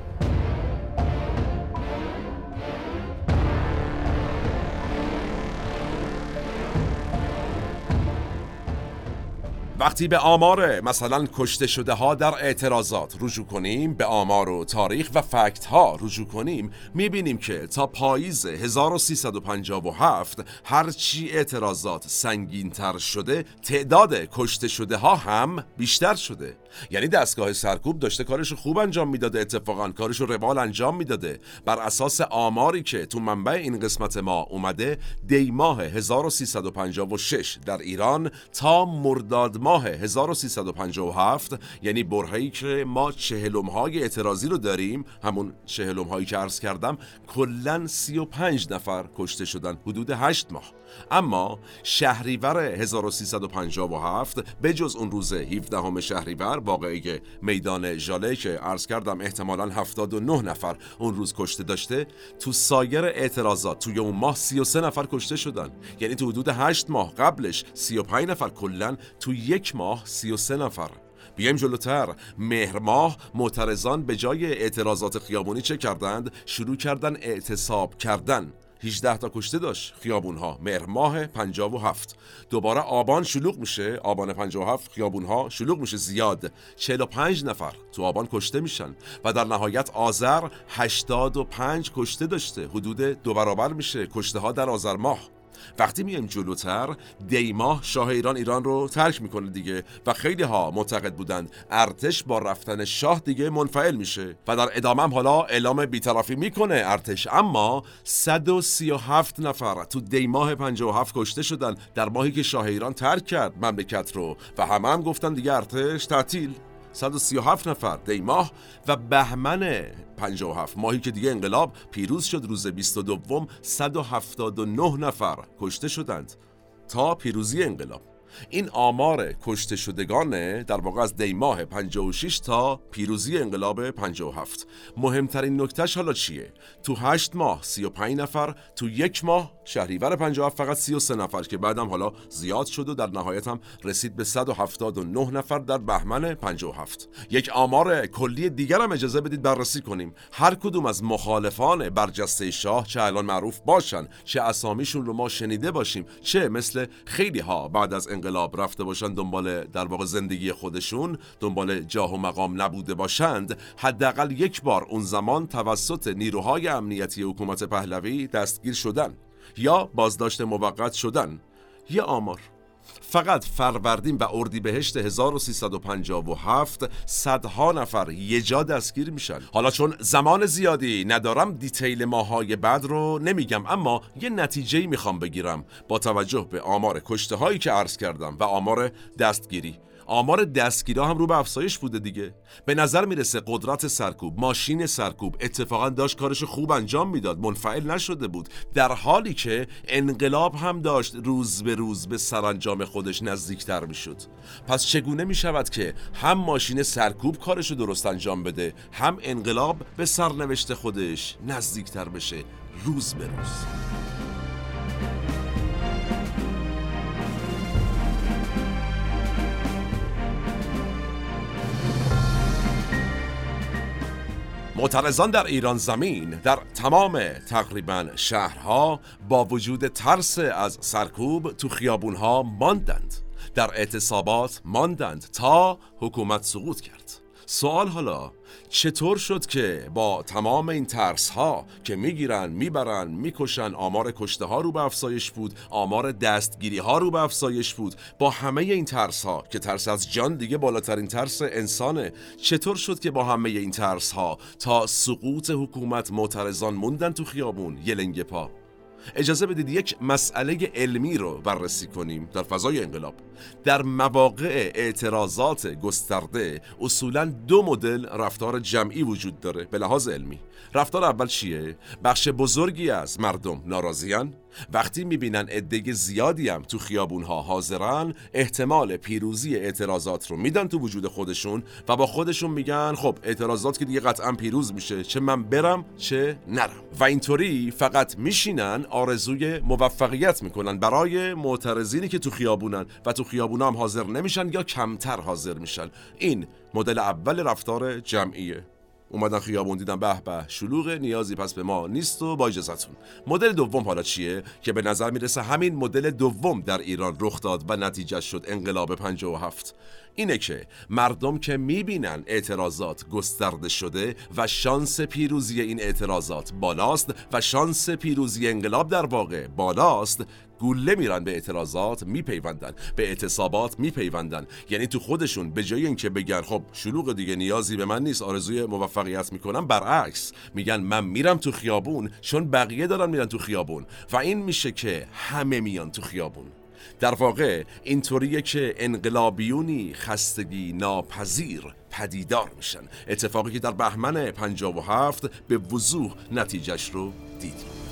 وقتی به آمار مثلا کشته شده ها در اعتراضات رجوع کنیم به آمار و تاریخ و فکت ها رجوع کنیم می‌بینیم که تا پاییز 1357 هرچی اعتراضات سنگین تر شده تعداد کشته شده ها هم بیشتر شده. یعنی دستگاه سرکوب داشته کارش خوب انجام می‌داده اتفاقا. کارش رو روال انجام می‌داده. بر اساس آماری که تو منبع این قسمت ما اومده دی ماه 1356 در ایران تا مرداد ماه 1357 یعنی برهایی که ما چهلم های اعتراضی رو داریم همون چهلم هایی که عرض کردم کلا 35 نفر کشته شدن حدود 8 ماه. اما شهریور 1357 به جز اون روز 17 شهریور واقعی میدان ژاله که عرض کردم احتمالا 79 نفر اون روز کشته داشته تو سایر اعتراضات توی اون ماه 33 نفر کشته شدن. یعنی تو حدود 8 ماه قبلش 35 نفر کلا تو یک ماه 33 نفر. بیایم جلوتر. مهر ماه معترضان به جای اعتراضات خیابونی چه کردند؟ شروع کردن اعتصاب کردن. 18 تا کشته داشت. خیابون ها مهر ماه 57 دوباره آبان شلوغ میشه. آبان 57 خیابون ها شلوغ میشه. زیاد. 45 نفر تو آبان کشته میشن. و در نهایت آذر 85 کشته داشته. حدود دو برابر میشه. کشته ها در آذر ماه. وقتی میایم جلوتر دیماه شاه ایران ایران رو ترک می‌کنه دیگه و خیلی ها معتقد بودند ارتش با رفتن شاه دیگه منفعل میشه و در ادامه هم حالا اعلام بیطرفی می‌کنه ارتش. اما 137 نفر تو دیماه 57 کشته شدن در ماهی که شاه ایران ترک کرد مملکت رو و همه هم گفتن دیگه ارتش تعطیل. 137 نفر دی ماه و بهمن 57 ماهی که دیگه انقلاب پیروز شد روز 22 179 نفر کشته شدند تا پیروزی انقلاب. این آمار کشته شدگان در واقع از دی ماه 56 تا پیروزی انقلاب 57 مهمترین نکتهش حالا چیه؟ تو 8 ماه 35 نفر تو یک ماه شهریور 57 فقط 33 نفر که بعدم حالا زیاد شد و در نهایت هم رسید به 179 نفر در بهمن 57 یک آمار کلی دیگر هم اجازه بدید بررسی کنیم. هر کدوم از مخالفان برجسته شاه چه الان معروف باشن چه اسامیشون رو ما شنیده باشیم چه مثل خیلی ها بعد از انقلاب رفته باشن دنبال در واقع زندگی خودشون دنبال جاه و مقام نبوده باشند حداقل یک بار اون زمان توسط نیروهای امنیتی حکومت پهلوی دستگیر شدن یا بازداشت موقت شدن. یه آمار. فقط فروردین و اردیبهشت 1357 صدها نفر یه جا دستگیر میشن. حالا چون زمان زیادی ندارم دیتیل ماهای بعد رو نمیگم اما یه نتیجه می‌خوام بگیرم با توجه به آمار کشته هایی که عرض کردم و آمار دستگیری. آمار دستگیرا هم رو به افزایش بوده دیگه. به نظر می‌رسه قدرت سرکوب ماشین سرکوب اتفاقا داشت کارش خوب انجام می‌داد. منفعل نشده بود. در حالی که انقلاب هم داشت روز به روز به سرانجام خودش نزدیکتر می‌شد. پس چگونه می‌شود که هم ماشین سرکوب کارش رو درست انجام بده هم انقلاب به سرنوشت خودش نزدیکتر بشه روز به روز؟ معترضان در ایران زمین در تمام تقریبا شهرها با وجود ترس از سرکوب تو خیابونها ماندند. در اعتصابات ماندند تا حکومت سقوط کرد. سوال حالا چطور شد که با تمام این ترس ها که می‌گیرن می‌برن می‌کشن آمار کشته ها رو به افزایش بود آمار دستگیری ها رو به افزایش بود با همه این ترس ها که ترس از جان دیگه بالاترین ترس انسانه چطور شد که با همه این ترس ها تا سقوط حکومت معترضان موندن تو خیابون یه لنگ پا؟ اجازه بدید یک مسئله علمی رو بررسی کنیم در فضای انقلاب. در مواقع اعتراضات گسترده اصولا دو مدل رفتار جمعی وجود داره به لحاظ علمی. رفتار اول چیه؟ بخش بزرگی از مردم ناراضیان؟ وقتی می‌بینن عده زیادی هم تو خیابونها حاضرن احتمال پیروزی اعتراضات رو میدن تو وجود خودشون و با خودشون میگن خب اعتراضات که دیگه قطعا پیروز میشه چه من برم چه نرم. و اینطوری فقط میشینن آرزوی موفقیت می‌کنن برای معترضینی که تو خیابونن و تو خیابونا هم حاضر نمیشن یا کمتر حاضر میشن. این مدل اول رفتار جمعیه. اومدن خیابون دیدن به به شلوغ نیازی پس به ما نیست و با اجازتون. مدل دوم حالا چیه؟ که به نظر می‌رسه همین مدل دوم در ایران رخ داد و نتیجه شد انقلاب 57 اینه که مردم که می‌بینن اعتراضات گسترده شده و شانس پیروزی این اعتراضات بالاست و شانس پیروزی انقلاب در واقع بالاست گوله میرن به اعتراضات میپیوندن به اعتصابات میپیوندن. یعنی تو خودشون به جای اینکه بگن خب شلوغ دیگه نیازی به من نیست آرزوی موفقیت می‌کنم برعکس. میگن من میرم تو خیابون چون بقیه دارن میرن تو خیابون. و این میشه که همه میان تو خیابون. در واقع اینطوریه که انقلابیونی خستگی ناپذیر پدیدار میشن. اتفاقی که در بهمن 57 به وضوح نتیجهش رو دیدیم.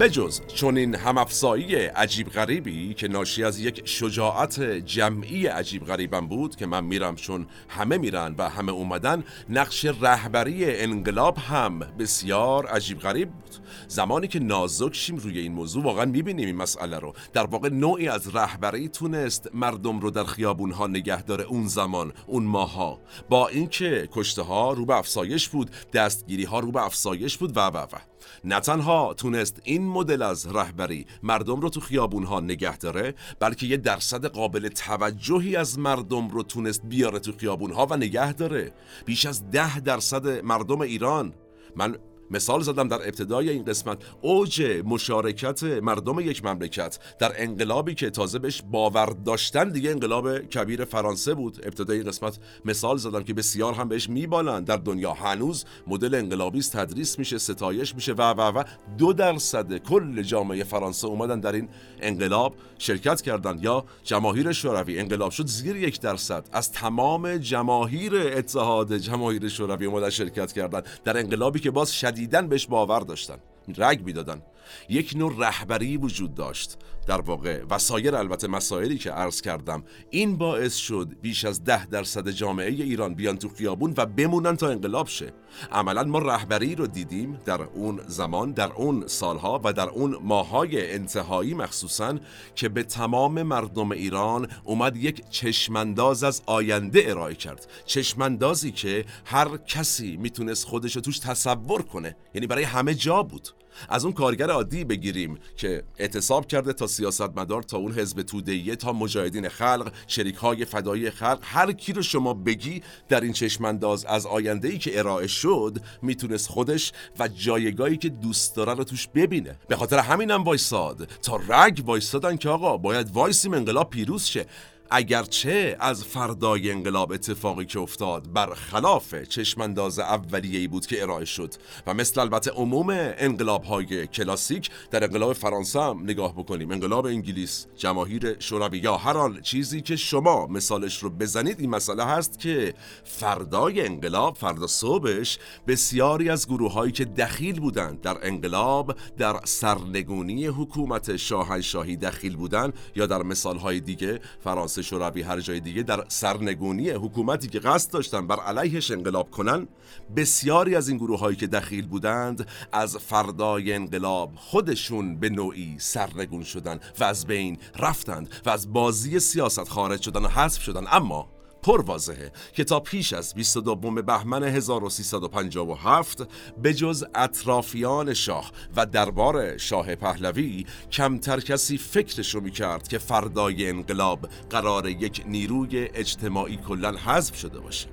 بجز چون این همافزایی عجیب غریبی که ناشی از یک شجاعت جمعی عجیب غریبم بود که من میرم چون همه میرن و همه اومدن نقش رهبری انقلاب هم بسیار عجیب غریب بود. زمانی که نازک شیم روی این موضوع واقعا می‌بینیم این مسئله رو. در واقع نوعی از رهبری تونست مردم رو در خیابون ها نگه داره اون زمان اون ماها. با اینکه کشته ها رو به افسایش بود دستگیری ها رو به افسایش بود و و و. نه تنها تونست این مدل از رهبری مردم رو تو خیابون ها نگه داره بلکه یه درصد قابل توجهی از مردم رو تونست بیاره تو خیابون ها و نگه داره. بیش از ده درصد مردم ایران. من مثال زدم در ابتدای این قسمت. اوج مشارکت مردم یک مملکت در انقلابی که تازه بهش باور داشتن دیگه انقلاب کبیر فرانسه بود. ابتدای این قسمت مثال زدم که بسیار هم بهش میبالن در دنیا هنوز مدل انقلابی تدریس میشه ستایش میشه و و و. دو درصد کل جامعه فرانسه اومدن در این انقلاب شرکت کردند. یا جماهیر شوروی. انقلاب شد زیر یک درصد. از تمام جماهیر اتحاد جماهیر شوروی اومدن شرکت کردند. در انقلابی که باز شدیدن بهش باور داشتن رگ می‌دادن. یک نوع رهبری وجود داشت. در واقع. و سایر البته مسائلی که عرض کردم این باعث شد بیش از ده درصد جامعه ایران بیان تو خیابون و بمونن تا انقلاب شه. عملا ما رهبری رو دیدیم در اون زمان در اون سالها و در اون ماهای انتهایی مخصوصا که به تمام مردم ایران اومد یک چشمانداز از آینده ارائه کرد. چشماندازی که هر کسی می‌تونست خودش رو توش تصور کنه. یعنی برای همه جا بود. از اون کارگر عادی بگیریم که اعتصاب کرده تا سیاستمدار تا اون حزب تودهیه تا مجاهدین خلق شریک های فدایی خلق هر کی رو شما بگی در این چشمانداز از آینده ای که ارائه شد می‌تونست خودش و جایگاهی که دوست داره رو توش ببینه. به خاطر همینم وایساد. تا رگ وایسادن که آقا باید وایسیم انقلاب پیروز شه. اگرچه از فردای انقلاب اتفاقی که افتاد برخلاف چشمانداز اولیه‌ای بود که ارائه شد و مثل البته عموم انقلاب های کلاسیک در انقلاب فرانسه هم نگاه بکنیم. انقلاب انگلیس جماهیر شوروی یا هر حال چیزی که شما مثالش رو بزنید این مسئله هست که فردای انقلاب فردا صبحش بسیاری از گروه هایی که دخیل بودند در انقلاب در سرنگونی حکومت شاهنشاهی دخیل بودند یا در مثال های دیگه فرانسه شوروی هر جای دیگه در سرنگونی حکومتی که قصد داشتن بر علیهش انقلاب کنن بسیاری از این گروه هایی که دخیل بودند از فردای انقلاب خودشون به نوعی سرنگون شدن و از بین رفتند و از بازی سیاست خارج شدن و حذف شدن. اما پر واضحه که تا پیش از 22 بهمن 1357 به جز اطرافیان شاه و دربار شاه پهلوی کمتر کسی فکرش رو می‌کرد که فردای انقلاب قرار یک نیروی اجتماعی کلا حذف شده باشه.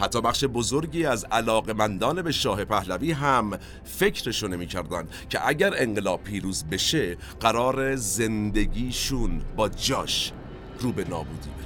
حتی بخش بزرگی از علاقمندان به شاه پهلوی هم فکرشو نمی‌کردند که اگر انقلاب پیروز بشه قرار زندگیشون با جاش رو به نابودی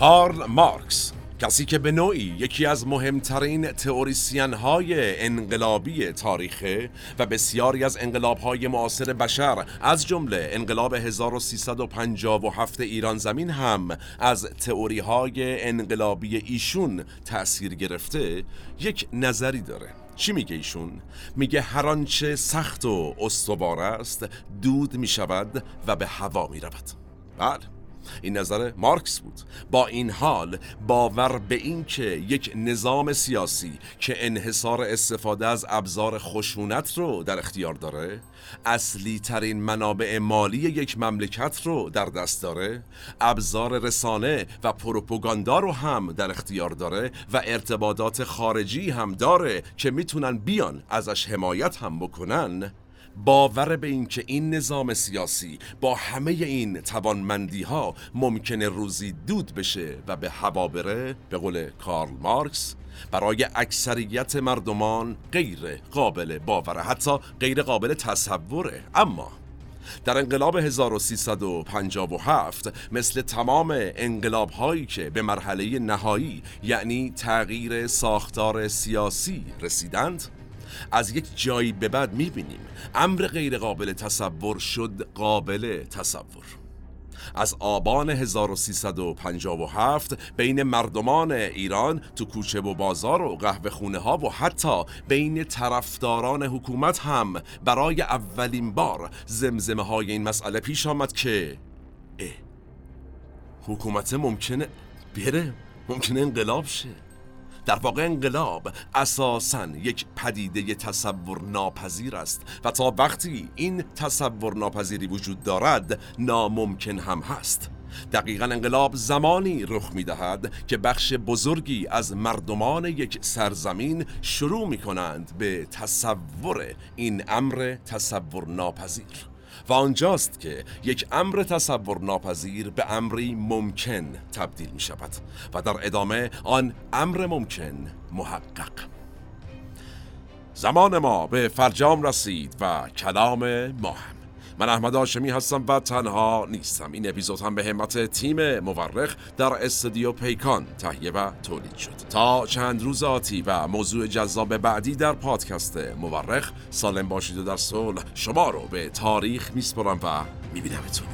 کارل مارکس کسی که به نوعی یکی از مهمترین تئوریسین های انقلابی تاریخه و بسیاری از انقلاب های معاصر بشر از جمله انقلاب 1357 ایران زمین هم از تئوری های انقلابی ایشون تأثیر گرفته یک نظری داره. چی میگه ایشون؟ میگه هر آنچه سخت و استوار است دود می‌شود و به هوا می‌رود. بله. این نظر مارکس بود. با این حال باور به این که یک نظام سیاسی که انحصار استفاده از ابزار خشونت رو در اختیار داره اصلی ترین منابع مالی یک مملکت رو در دست داره ابزار رسانه و پروپاگاندا رو هم در اختیار داره و ارتباطات خارجی هم داره که می‌تونن بیان ازش حمایت هم بکنن باور به اینکه این نظام سیاسی با همه این توانمندی ها ممکنه روزی دود بشه و به هوا بره به قول کارل مارکس برای اکثریت مردمان غیر قابل باوره حتی غیر قابل تصوره. اما در انقلاب 1357 مثل تمام انقلاب هایی که به مرحله نهایی یعنی تغییر ساختار سیاسی رسیدند از یک جایی به بعد می‌بینیم امر غیر قابل تصور شد قابل تصور. از آبان 1357 بین مردمان ایران تو کوچه و بازار و قهوه خونه ها و حتی بین طرفداران حکومت هم برای اولین بار زمزمه های این مسئله پیش آمد که اه حکومت ممکنه بره؟ ممکنه انقلاب شه؟ در واقع انقلاب اساسا یک پدیده تصور ناپذیر است و تا وقتی این تصور ناپذیری وجود دارد ناممکن هم هست. دقیقا انقلاب زمانی رخ می دهد که بخش بزرگی از مردمان یک سرزمین شروع می کنند به تصور این امر تصور ناپذیر و آنجاست که یک امر تصور ناپذیر به امری ممکن تبدیل می شود و در ادامه آن امر ممکن محقق. زمان ما به فرجام رسید و کلام ما هم. من احمد آشمی هستم و تنها نیستم. این اپیزود هم به همت تیم مورخ در استودیو پیکان تهیه و تولید شد. تا چند روز آتی و موضوع جذاب بعدی در پادکست مورخ سالم باشید و در صلح شما رو به تاریخ میسپرم و میبینمتون.